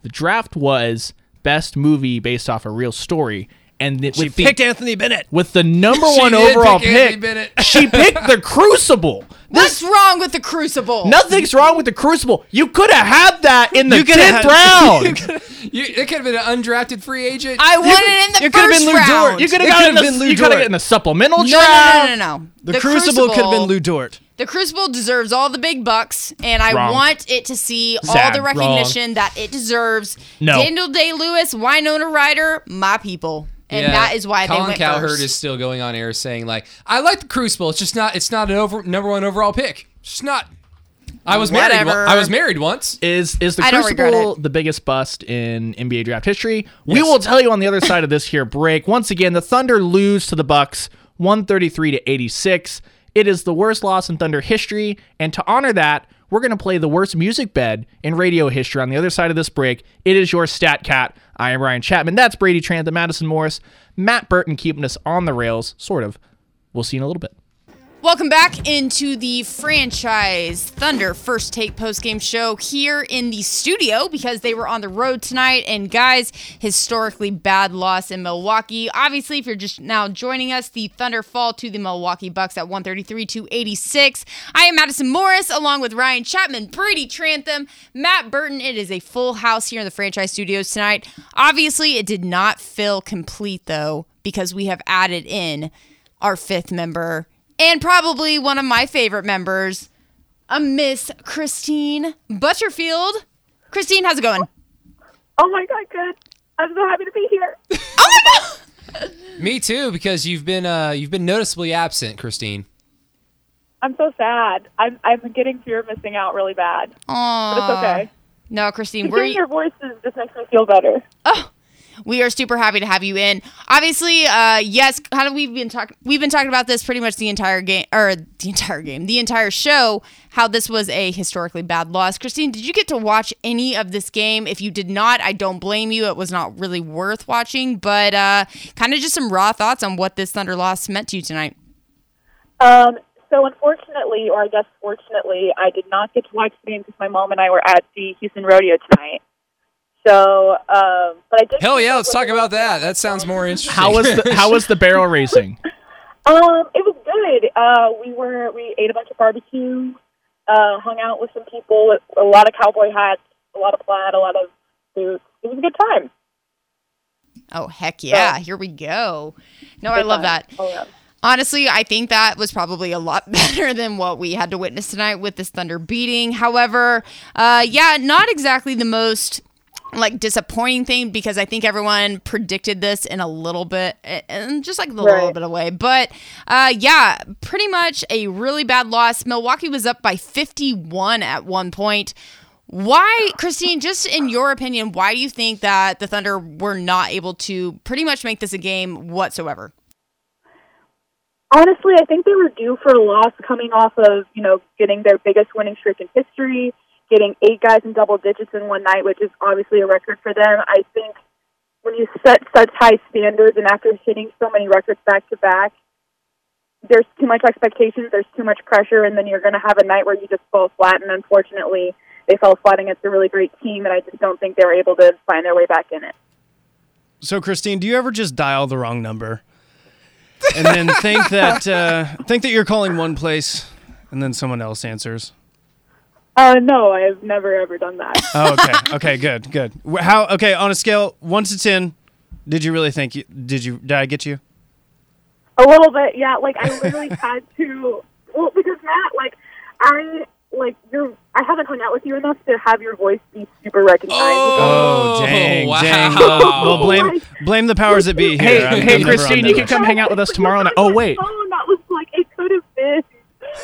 the draft was best movie based off a real story, and She with the picked Anthony Bennett. with the number *laughs* one overall pick pick, she picked *laughs* the Crucible. What's wrong with the Crucible? Nothing's wrong with the Crucible. You could have had that in the You coulda tenth had- *laughs* round. You, it could have been an undrafted free agent. I wanted it in the it could've first been Lu round. Dort. You could It have got it could've the, been Lu you could have Dort. got in the supplemental No, draft. no, no, no, no, no. The, Crucible, could have been Lu Dort. The Crucible deserves all the big bucks, and I Wrong. want it to see all Sad. the recognition that it deserves. No. Daniel Day Lewis, Winona Ryder, my people, and Yeah, that is why Colin they went Cowherd first. is still going on air saying like, "I like the Crucible. It's just not. It's not an over number one overall pick. It's not." I was married. Whatever. One, I was married once. Is is the I don't regret Crucible the biggest bust in NBA draft history? We will tell you on the other side of this here break. Once again, the Thunder lose to the Bucks 133 to 86. It is the worst loss in Thunder history, and to honor that, we're going to play the worst music bed in radio history on the other side of this break. It is your Stat Cat. I am Ryan Chapman. That's Brady Trantham, Madison Morris, Matt Burton keeping us on the rails, sort of. We'll see you in a little bit. Welcome back into the franchise Thunder first take post game show here in the studio because they were on the road tonight. And guys, historically bad loss in Milwaukee. Obviously, if you're just now joining us, the Thunder fall to the Milwaukee Bucks at 133 to 86. I am Madison Morris along with Ryan Chapman, Brady Trantham, Matt Burton. It is a full house here in the franchise studios tonight. Obviously, it did not feel complete though because we have added in our fifth member and probably one of my favorite members, a Miss Christine Butterfield. Christine, how's it going? Oh my god, good. I'm so happy to be here. *laughs* oh my God. Me too, because you've been uh, you've been noticeably absent, Christine. I'm so sad. I'm I'm getting fear of missing out really bad. Aww. But it's okay. No, Christine, we're Hearing your voices just makes me feel better. We are super happy to have you in. Obviously, uh, yes, kind of we've been talking we've been talking about this pretty much the entire game or the entire game, the entire show, how this was a historically bad loss. Christine, did you get to watch any of this game? If you did not, I don't blame you. It was not really worth watching, but uh, kind of just some raw thoughts on what this Thunder loss meant to you tonight. Um, so unfortunately, or I guess fortunately, I did not get to watch the game because my mom and I were at the Houston Rodeo tonight. So, um, but I did. Hell yeah, let's talk about that. That sounds more interesting. How was the, *laughs* how was the barrel racing? Um, it was good. Uh, we were we ate a bunch of barbecue, uh, hung out with some people, with a lot of cowboy hats, a lot of plaid, a lot of boots. It was a good time. Oh heck yeah! Here we go. No, I love time. that. Oh yeah. Honestly, I think that was probably a lot *laughs* better than what we had to witness tonight with this Thunder beating. However, uh, yeah, not exactly the most like disappointing thing because I think everyone predicted this in a little bit and just like a little Right. bit away. But uh, yeah, pretty much a really bad loss. Milwaukee was up by 51 at one point. Why, Christine, just in your opinion, why do you think that the Thunder were not able to pretty much make this a game whatsoever? honestly, I think they were due for a loss coming off of, you know, getting their biggest winning streak in history, getting eight guys in double digits in one night, which is obviously a record for them. I think when you set such high standards and after hitting so many records back to back, there's too much expectations, there's too much pressure, and then you're going to have a night where you just fall flat. And unfortunately, they fell flat against a really great team, and I just don't think they were able to find their way back in it. So, Christine, do you ever just dial the wrong number, and then think that uh, think that you're calling one place, and then someone else answers? Uh, no, I've never ever done that. *laughs* Oh, okay, okay, good, good. How? Okay, on a scale one to ten, did you really think? You, did you? Did I get you? A little bit, yeah. Like I literally *laughs* had to. Well, because Matt, like I like you're. I haven't hung out with you enough to have your voice be super recognizable. Oh, dang, wow. dang. Well, well, *laughs* blame blame the powers that be Hey. I'm- hey, I'm Christine, you can come hang out with us tomorrow night. Oh wait, Oh, that was like it could have been.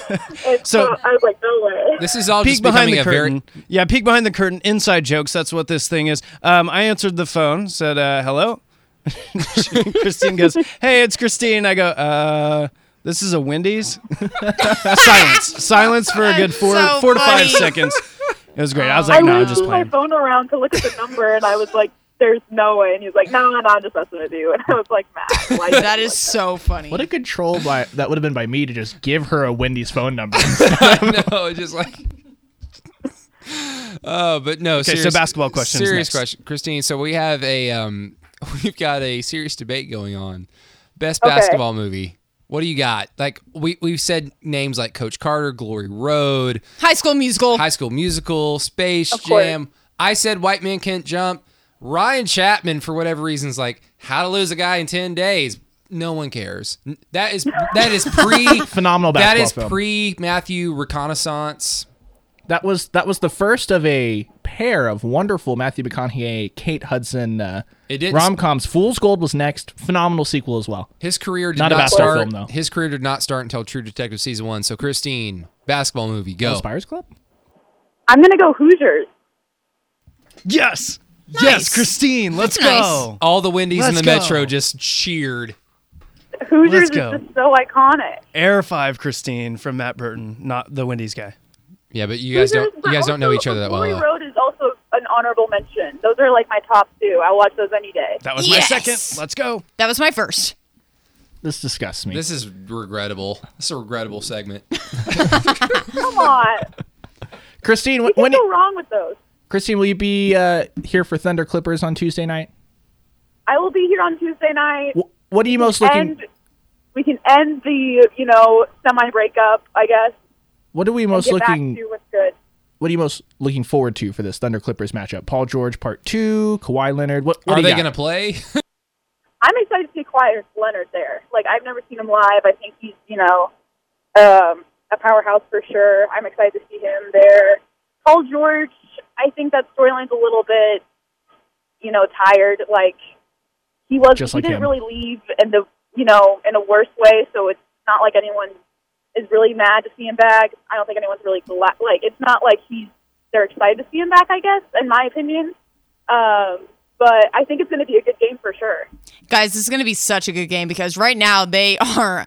And *laughs* So- so, I was like, no way. This is all peek just behind becoming the a very curtain. Yeah, peek behind the curtain. Inside jokes. That's what this thing is. Um, I answered the phone. Said uh, hello. *laughs* Christine goes, "Hey, it's Christine." I go, "Uh, this is a Wendy's." *laughs* Silence. Silence for a good four so four to five seconds. It was great. I was I like, "No, I'm literally just threw my playing." phone around to look at the number, and I was like, "There's no way." And he's like, "No, no, no, I'm just messing with you." *laughs* And I was like, "Matt, why That is so funny. what a good troll by that would have been by me to just give her a Wendy's phone number. *laughs* no, just like. Oh, *laughs* but no. Okay, so basketball questions Serious next. question, Christine. So we have a um, we've got a serious debate going on. Best Okay. basketball movie. What do you got? Like we we've said names like Coach Carter, Glory Road, High School Musical. High School Musical, Space Of course. Jam. I said White Man Can't Jump. Ryan Chapman, for whatever reasons, like How to Lose a Guy in Ten Days. No one cares. That is that is *laughs* pre Phenomenal that basketball is film. pre Matthew Reconnaissance. that was that was the first of a pair of wonderful Matthew McConaughey, Kate Hudson uh, It didn't- rom coms. Fool's Gold was next. Phenomenal sequel as well. His career did Not not, a start. film, though. His career did not start until True Detective season one. So Christine, basketball movie, go. Spires Club. I'm gonna go Hoosiers. Yes, Nice. yes, Christine. Let's That's nice. go. All the Wendy's in Let's the go. Metro just cheered. Hoosiers go. is just so iconic. Air five, Christine from Matt Burton, not the Wendy's guy. Yeah, but you guys don't. But You guys don't know also each other that well. Glory though. Road is also an honorable mention. Those are like my top two. I watch those any day. That was Yes. my second. Let's go. That was my first. This disgusts me. This is regrettable. This is a regrettable segment. *laughs* Come on, Christine, what when, can when go wrong with those? Christine, will you be uh, here for Thunder Clippers on Tuesday night? I will be here on Tuesday night. Wh- What are you most looking? and we can end the you know semi breakup, I guess. What are we and most get looking? back to what's good. What are you most looking forward to for this Thunder Clippers matchup? Paul George Part Two, Kawhi Leonard. What, what Are they going to play? *laughs* I'm excited to see Kawhi Leonard there. Like I've never seen him live. I think he's you know um, a powerhouse for sure. I'm excited to see him there. Paul George, I think that storyline's a little bit you know tired. Like he was Just he like didn't him. really leave in the you know in a worse way. So it's not like anyone is really mad to see him back. I don't think anyone's really glad. Like it's not like he's they're excited to see him back. I guess in my opinion. Um, but I think it's going to be a good game for sure. Guys, this is going to be such a good game because right now they *laughs* are.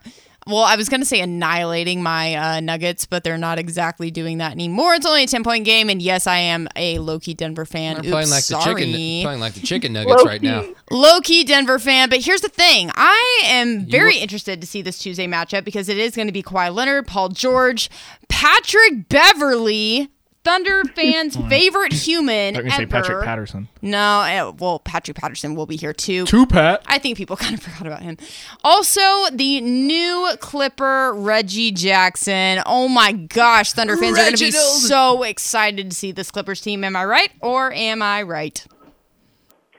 Well, I was going to say annihilating my uh, Nuggets, but they're not exactly doing that anymore. It's only a 10 point game. And yes, I am a low key Denver fan. They're Oops, playing like sorry. the chicken. Playing like the chicken *laughs* nuggets right now. Low-key. low key Denver fan. But here's the thing I am very interested to see this Tuesday matchup because it is going to be Kawhi Leonard, Paul George, Patrick Beverley. Thunder fans' favorite human They're going to say ever. Patrick Patterson. No, uh, well, Patrick Patterson will be here too. Two Pat. I think people *laughs* kind of forgot about him. Also, the new Clipper Reggie Jackson. Oh my gosh, Thunder fans are going to be Reginald. so excited to see this Clippers team. Am I right or am I right?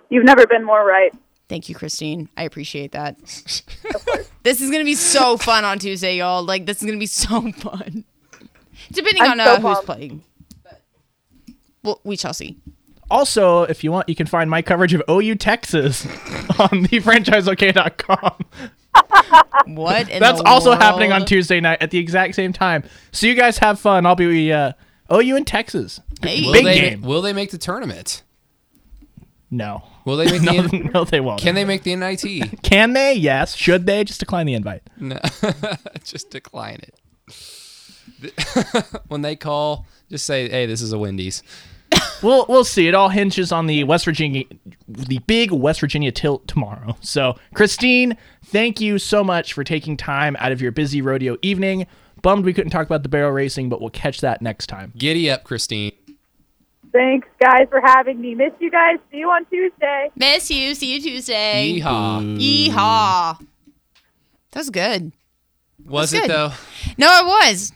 You've never been more right. Thank you, Christine. I appreciate that. *laughs* this is going to be so fun on Tuesday, y'all. Like, this is going to be so *laughs* fun. Depending I'm on so uh, who's pumped. playing. Well, we shall see. Also, if you want, you can find my coverage of OU Texas *laughs* on thefranchiseok.com. *laughs* What? In That's the also happening on? Tuesday night at the exact same time. So you guys have fun. I'll be uh, OU in Texas. Hey. Will Big they game. will they make the tournament? No. Will they make *laughs* No, the no, they won't. Can they make the NIT? Can they? Yes. Should they? Just decline the invite. No, just decline it. when they call, just say, "Hey, this is a Wendy's." *laughs* We'll we'll see. It all hinges on the West Virginia, the big West Virginia tilt tomorrow. So, Christine, thank you so much for taking time out of your busy rodeo evening. Bummed we couldn't talk about the barrel racing, but we'll catch that next time. Giddy up, Christine. Thanks, guys, for having me. Miss you guys. See you on Tuesday. Miss you. See you Tuesday. Yeehaw. Yeehaw. That was good. Was That's it good. though? No, it was.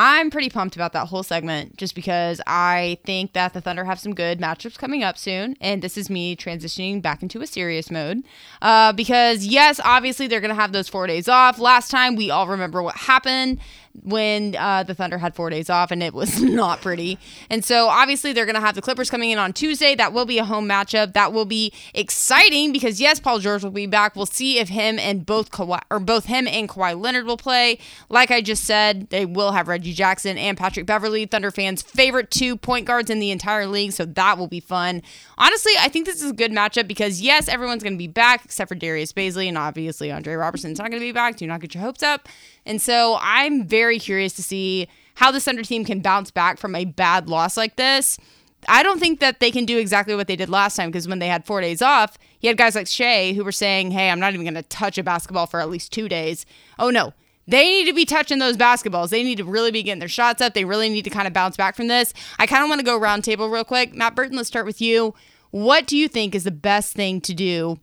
I'm pretty pumped about that whole segment just because I think that the Thunder have some good matchups coming up soon. And this is me transitioning back into a serious mode. Uh, because, yes, obviously they're going to have those four days off. Last time, we all remember what happened when uh, the Thunder had four days off, and it was *laughs* not pretty. And so, obviously, they're going to have the Clippers coming in on Tuesday. That will be a home matchup. That will be exciting because, yes, Paul George will be back. We'll see if him and both Kawhi, or both him and Kawhi Leonard will play. Like I just said, they will have Reggie Jackson and Patrick Beverley, Thunder fans' favorite two point guards in the entire league. So that will be fun. Honestly, I think this is a good matchup because, yes, everyone's going to be back except for Darius Bazley, and obviously Andre Roberson's not going to be back. Do not get your hopes up. And so I'm very curious to see how the Thunder team can bounce back from a bad loss like this. I don't think that they can do exactly what they did last time because when they had four days off, you had guys like Shai who were saying, Hey, I'm not even going to touch a basketball for at least two days. Oh, no. They need to be touching those basketballs. They need to really be getting their shots up. They really need to kind of bounce back from this. I kind of want to go round table real quick. Matt Burton, let's start with you. What do you think is the best thing to do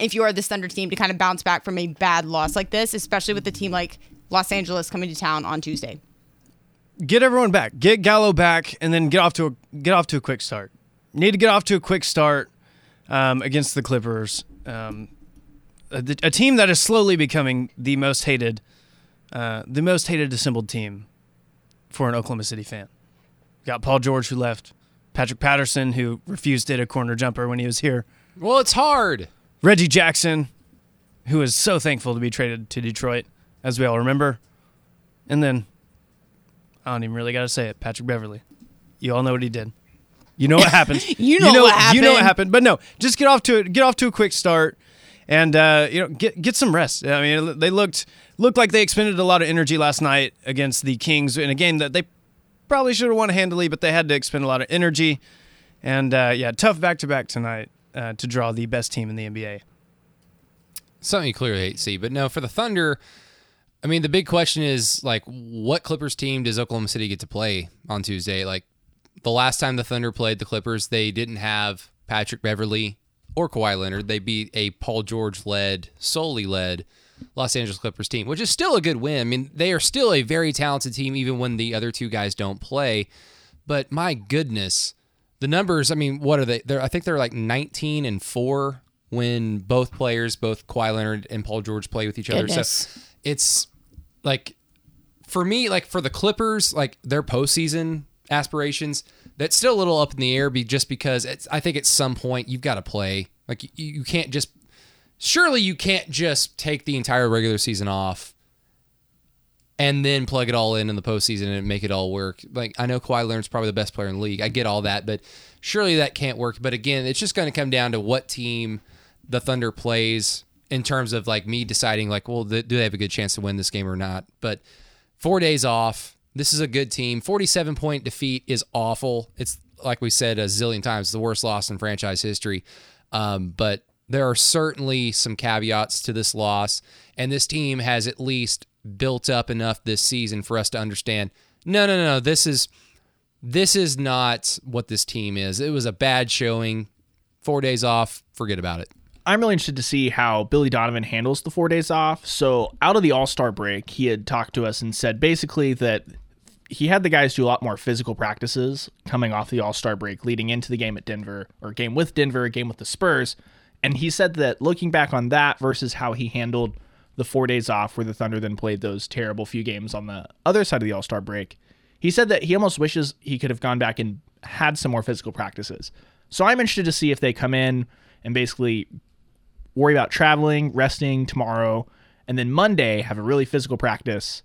if you are this Thunder team to kind of bounce back from a bad loss like this, especially with a team like Los Angeles coming to town on Tuesday? get everyone back. Get Gallo back, and then get off to a get off to a quick start. Need to get off to a quick start um, against the Clippers, um, a, a team that is slowly becoming the most hated, uh, the most hated assembled team for an Oklahoma City fan. Got Paul George who left, Patrick Patterson who refused to hit a corner jumper when he was here, Well, it's hard. Reggie Jackson, who is so thankful to be traded to Detroit, as we all remember. And then, I don't even really got to say it, Patrick Beverley. You all know what he did. You know what *laughs* happened. You know what happened. You know what happened. happened. But no, just get off to it. Get off to a quick start, and uh, you know, get get some rest. I mean, they looked looked like they expended a lot of energy last night against the Kings in a game that they probably should have won handily, but they had to expend a lot of energy. And uh, yeah, tough back to back tonight uh, to draw the best team in the NBA. Something you clearly hate to see. But no, for the Thunder, I mean, the big question is like, what Clippers team does Oklahoma City get to play on Tuesday? Like, the last time the Thunder played the Clippers, they didn't have Patrick Beverley or Kawhi Leonard. They beat a Paul George led, solely led Los Angeles Clippers team, which is still a good win. I mean, they are still a very talented team, even when the other two guys don't play. But my goodness, the numbers. I mean, what are they? They're, I think they're like 19 and four when both players, both Kawhi Leonard and Paul George, play with each other. Goodness. So it's like for me, like for the Clippers, like their postseason aspirations, that's still a little up in the air. Be just because. I think at some point you've got to play. Like you, you can't just. Surely you can't just take the entire regular season off and then plug it all in in the postseason and make it all work. Like I know Kawhi Leonard's probably the best player in the league. I get all that, but surely that can't work. But again, it's just going to come down to what team the Thunder plays in terms of like me deciding like, well, do they have a good chance to win this game or not? But four days off. This is a good team. 47 point defeat is awful. It's like we said a zillion times, the worst loss in franchise history. Um, but there are certainly some caveats to this loss, and this team has at least built up enough this season for us to understand. No, no, no, no. This is this is not what this team is. It was a bad showing. Four days off. Forget about it. I'm really interested to see how Billy Donovan handles the four days off. So, out of the All Star break, he had talked to us and said basically that he had the guys do a lot more physical practices coming off the All Star break, leading into the game at Denver, or game with Denver, a game with the Spurs. And he said that looking back on that versus how he handled the four days off, where the Thunder then played those terrible few games on the other side of the All Star break, he said that he almost wishes he could have gone back and had some more physical practices. So I'm interested to see if they come in and basically worry about traveling, resting tomorrow, and then Monday have a really physical practice,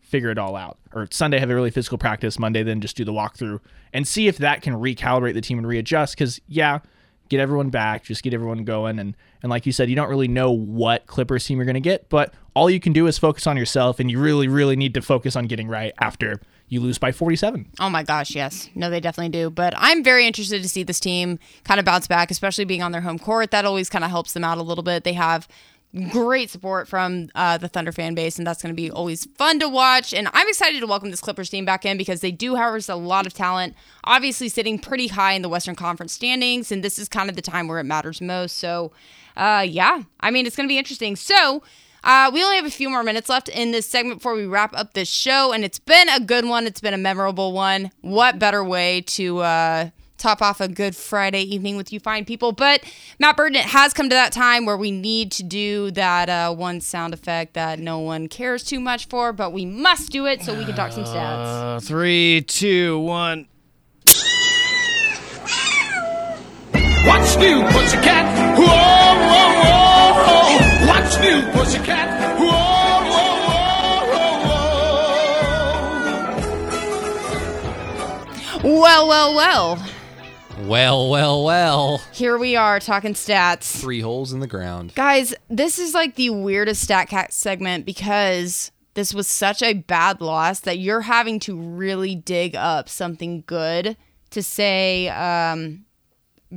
figure it all out. Or Sunday have a really physical practice, Monday then just do the walkthrough and see if that can recalibrate the team and readjust. Because yeah, get everyone back, just get everyone going, and and like you said, you don't really know what Clippers team you're going to get, but all you can do is focus on yourself, and you really really need to focus on getting right after you lose by 47. Oh my gosh, yes. No, they definitely do. But I'm very interested to see this team kind of bounce back, especially being on their home court. That always kind of helps them out a little bit. They have great support from uh, the Thunder fan base, and that's going to be always fun to watch. And I'm excited to welcome this Clippers team back in because they do house a lot of talent, obviously sitting pretty high in the Western Conference standings, and this is kind of the time where it matters most. So, uh, yeah, I mean, it's going to be interesting. So, uh, we only have a few more minutes left in this segment before we wrap up this show, and it's been a good one. It's been a memorable one. What better way to uh, top off a good Friday evening with you fine people? But Matt Burton, it has come to that time where we need to do that uh, one sound effect that no one cares too much for, but we must do it so we can talk some stats. Uh, three, two, one. What's new, pussycat? Whoa, whoa, whoa. What's new, pussycat? Whoa, whoa, whoa, whoa. Well, well, well. Well, well, well. Here we are talking stats. Three holes in the ground. Guys, this is like the weirdest StatCast segment because this was such a bad loss that you're having to really dig up something good to say um,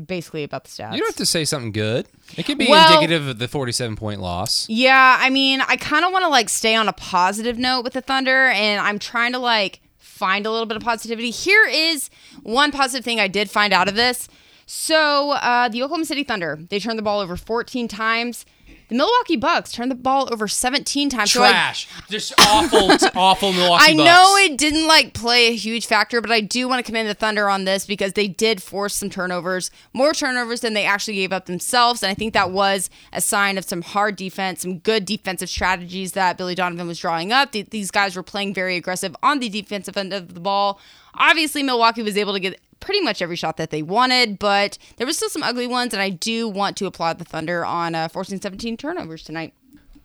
basically about the stats. You don't have to say something good. It could be Well- indicative of the 47 point loss. Yeah, I mean, I kind of want to like stay on a positive note with the Thunder, and I'm trying to like find a little bit of positivity. Here is one positive thing I did find out of this. So, uh, the Oklahoma City Thunder, they turned the ball over 14 times. The Milwaukee Bucks turned the ball over 17 times. So I- Trash. Just awful, *laughs* awful Milwaukee I Bucks. know it didn't like play a huge factor, but I do want to commend the Thunder on this because they did force some turnovers, more turnovers than they actually gave up themselves. And I think that was a sign of some hard defense, some good defensive strategies that Billy Donovan was drawing up. These guys were playing very aggressive on the defensive end of the ball. Obviously, Milwaukee was able to get pretty much every shot that they wanted, but there was still some ugly ones. And I do want to applaud the Thunder on uh, forcing 17 turnovers tonight.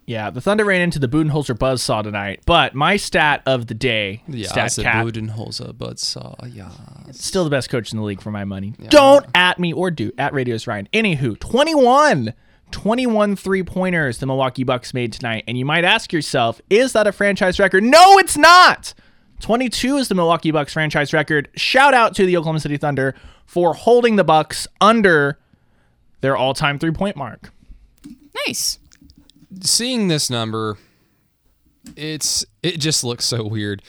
Yeah, the Thunder ran into the Budenholzer buzzsaw tonight, but my stat of the day, Yeah, stat it's a cat, Budenholzer Buzzsaw. Yeah. still the best coach in the league for my money. Don't at me or do at Radios Ryan. Anywho, 21. 21 three pointers the Milwaukee Bucks made tonight. And you might ask yourself, is that a franchise record? No, it's not. 22 is the Milwaukee Bucks franchise record. Shout out to the Oklahoma City Thunder for holding the Bucks under their all time three point mark. Nice. Seeing this number, it's it just looks so weird.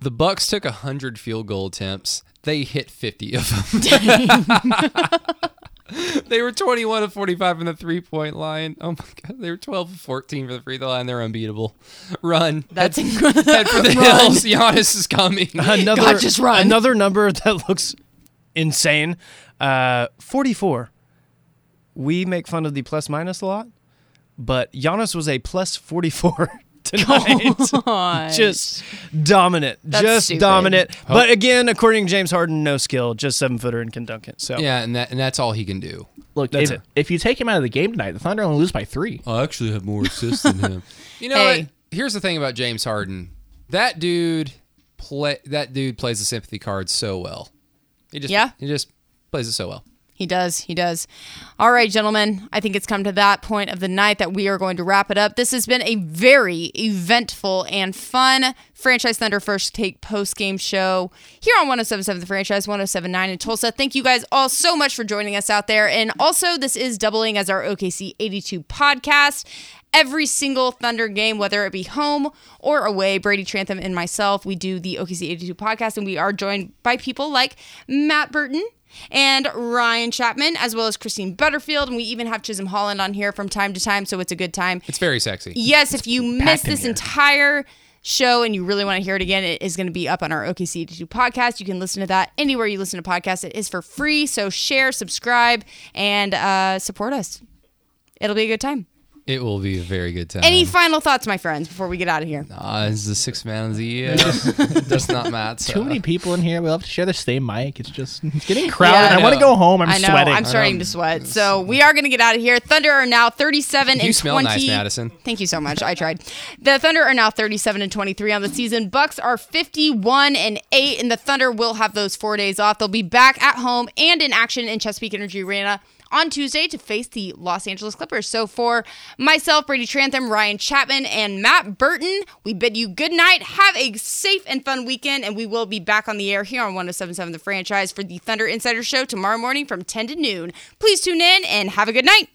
The Bucks took 100 field goal attempts. They hit 50 of them. *laughs* *laughs* *laughs* they were 21 of 45 from the three point line. Oh my god, they were 12 of 14 for the free throw line. They're unbeatable. Run. That's head, *laughs* incredible. head for the hills. *laughs* Giannis is coming. Another, God, just run. Another number that looks insane. Uh, 44. We make fun of the plus minus a lot, but Giannis was a plus 44 tonight. *laughs* just dominant. That's just stupid. dominant. But again, according to James Harden, no skill, just seven footer and can dunk it. So Yeah, and that and that's all he can do. Look, That's if, it. if you take him out of the game tonight, the Thunder only lose by three. I actually have more assists than him. *laughs* You know Hey. what? Here's the thing about James Harden. That dude play that dude plays the sympathy card so well. He just Yeah? he just plays it so well. He does. He does. All right, gentlemen. I think it's come to that point of the night that we are going to wrap it up. This has been a very eventful and fun Franchise Thunder First Take post game show here on 1077 The Franchise, 1079 in Tulsa. Thank you guys all so much for joining us out there. And also, this is doubling as our OKC 82 podcast. Every single Thunder game, whether it be home or away, Brady Trantham and myself, we do the OKC 82 podcast, and we are joined by people like Matt Burton, and Ryan Chapman, as well as Christine Butterfield. And we even have Chisholm Holland on here from time to time, so it's a good time. It's very sexy. Yes, if you missed this here. entire show and you really want to hear it again, it is going to be up on our OKC82 podcast. You can listen to that anywhere you listen to podcasts. It is for free, so share, subscribe, and uh, support us. It'll be a good time. It will be a very good time. Any final thoughts, my friends, before we get out of here? uh, is the sixth man of the year. *laughs* That's not Matt. Too many people in here. We love to share the same mic. It's just it's getting *laughs* crowded. Yeah. I want to go home. I'm I know. sweating. I'm starting to sweat. So we are going to get out of here. Thunder are now 37 You and smell 20. nice, Madison. Thank you so much. I tried. The Thunder are now 37 and 23 on the season. Bucks are 51 and 8, and the Thunder will have those four days off. They'll be back at home and in action in Chesapeake Energy Arena on Tuesday to face the Los Angeles Clippers. So for myself, Brady Trantham, Ryan Chapman, and Matt Burton, we bid you good night. Have a safe and fun weekend, and we will be back on the air here on 1077 The Franchise for the Thunder Insider Show tomorrow morning from 10 to noon. Please tune in and have a good night.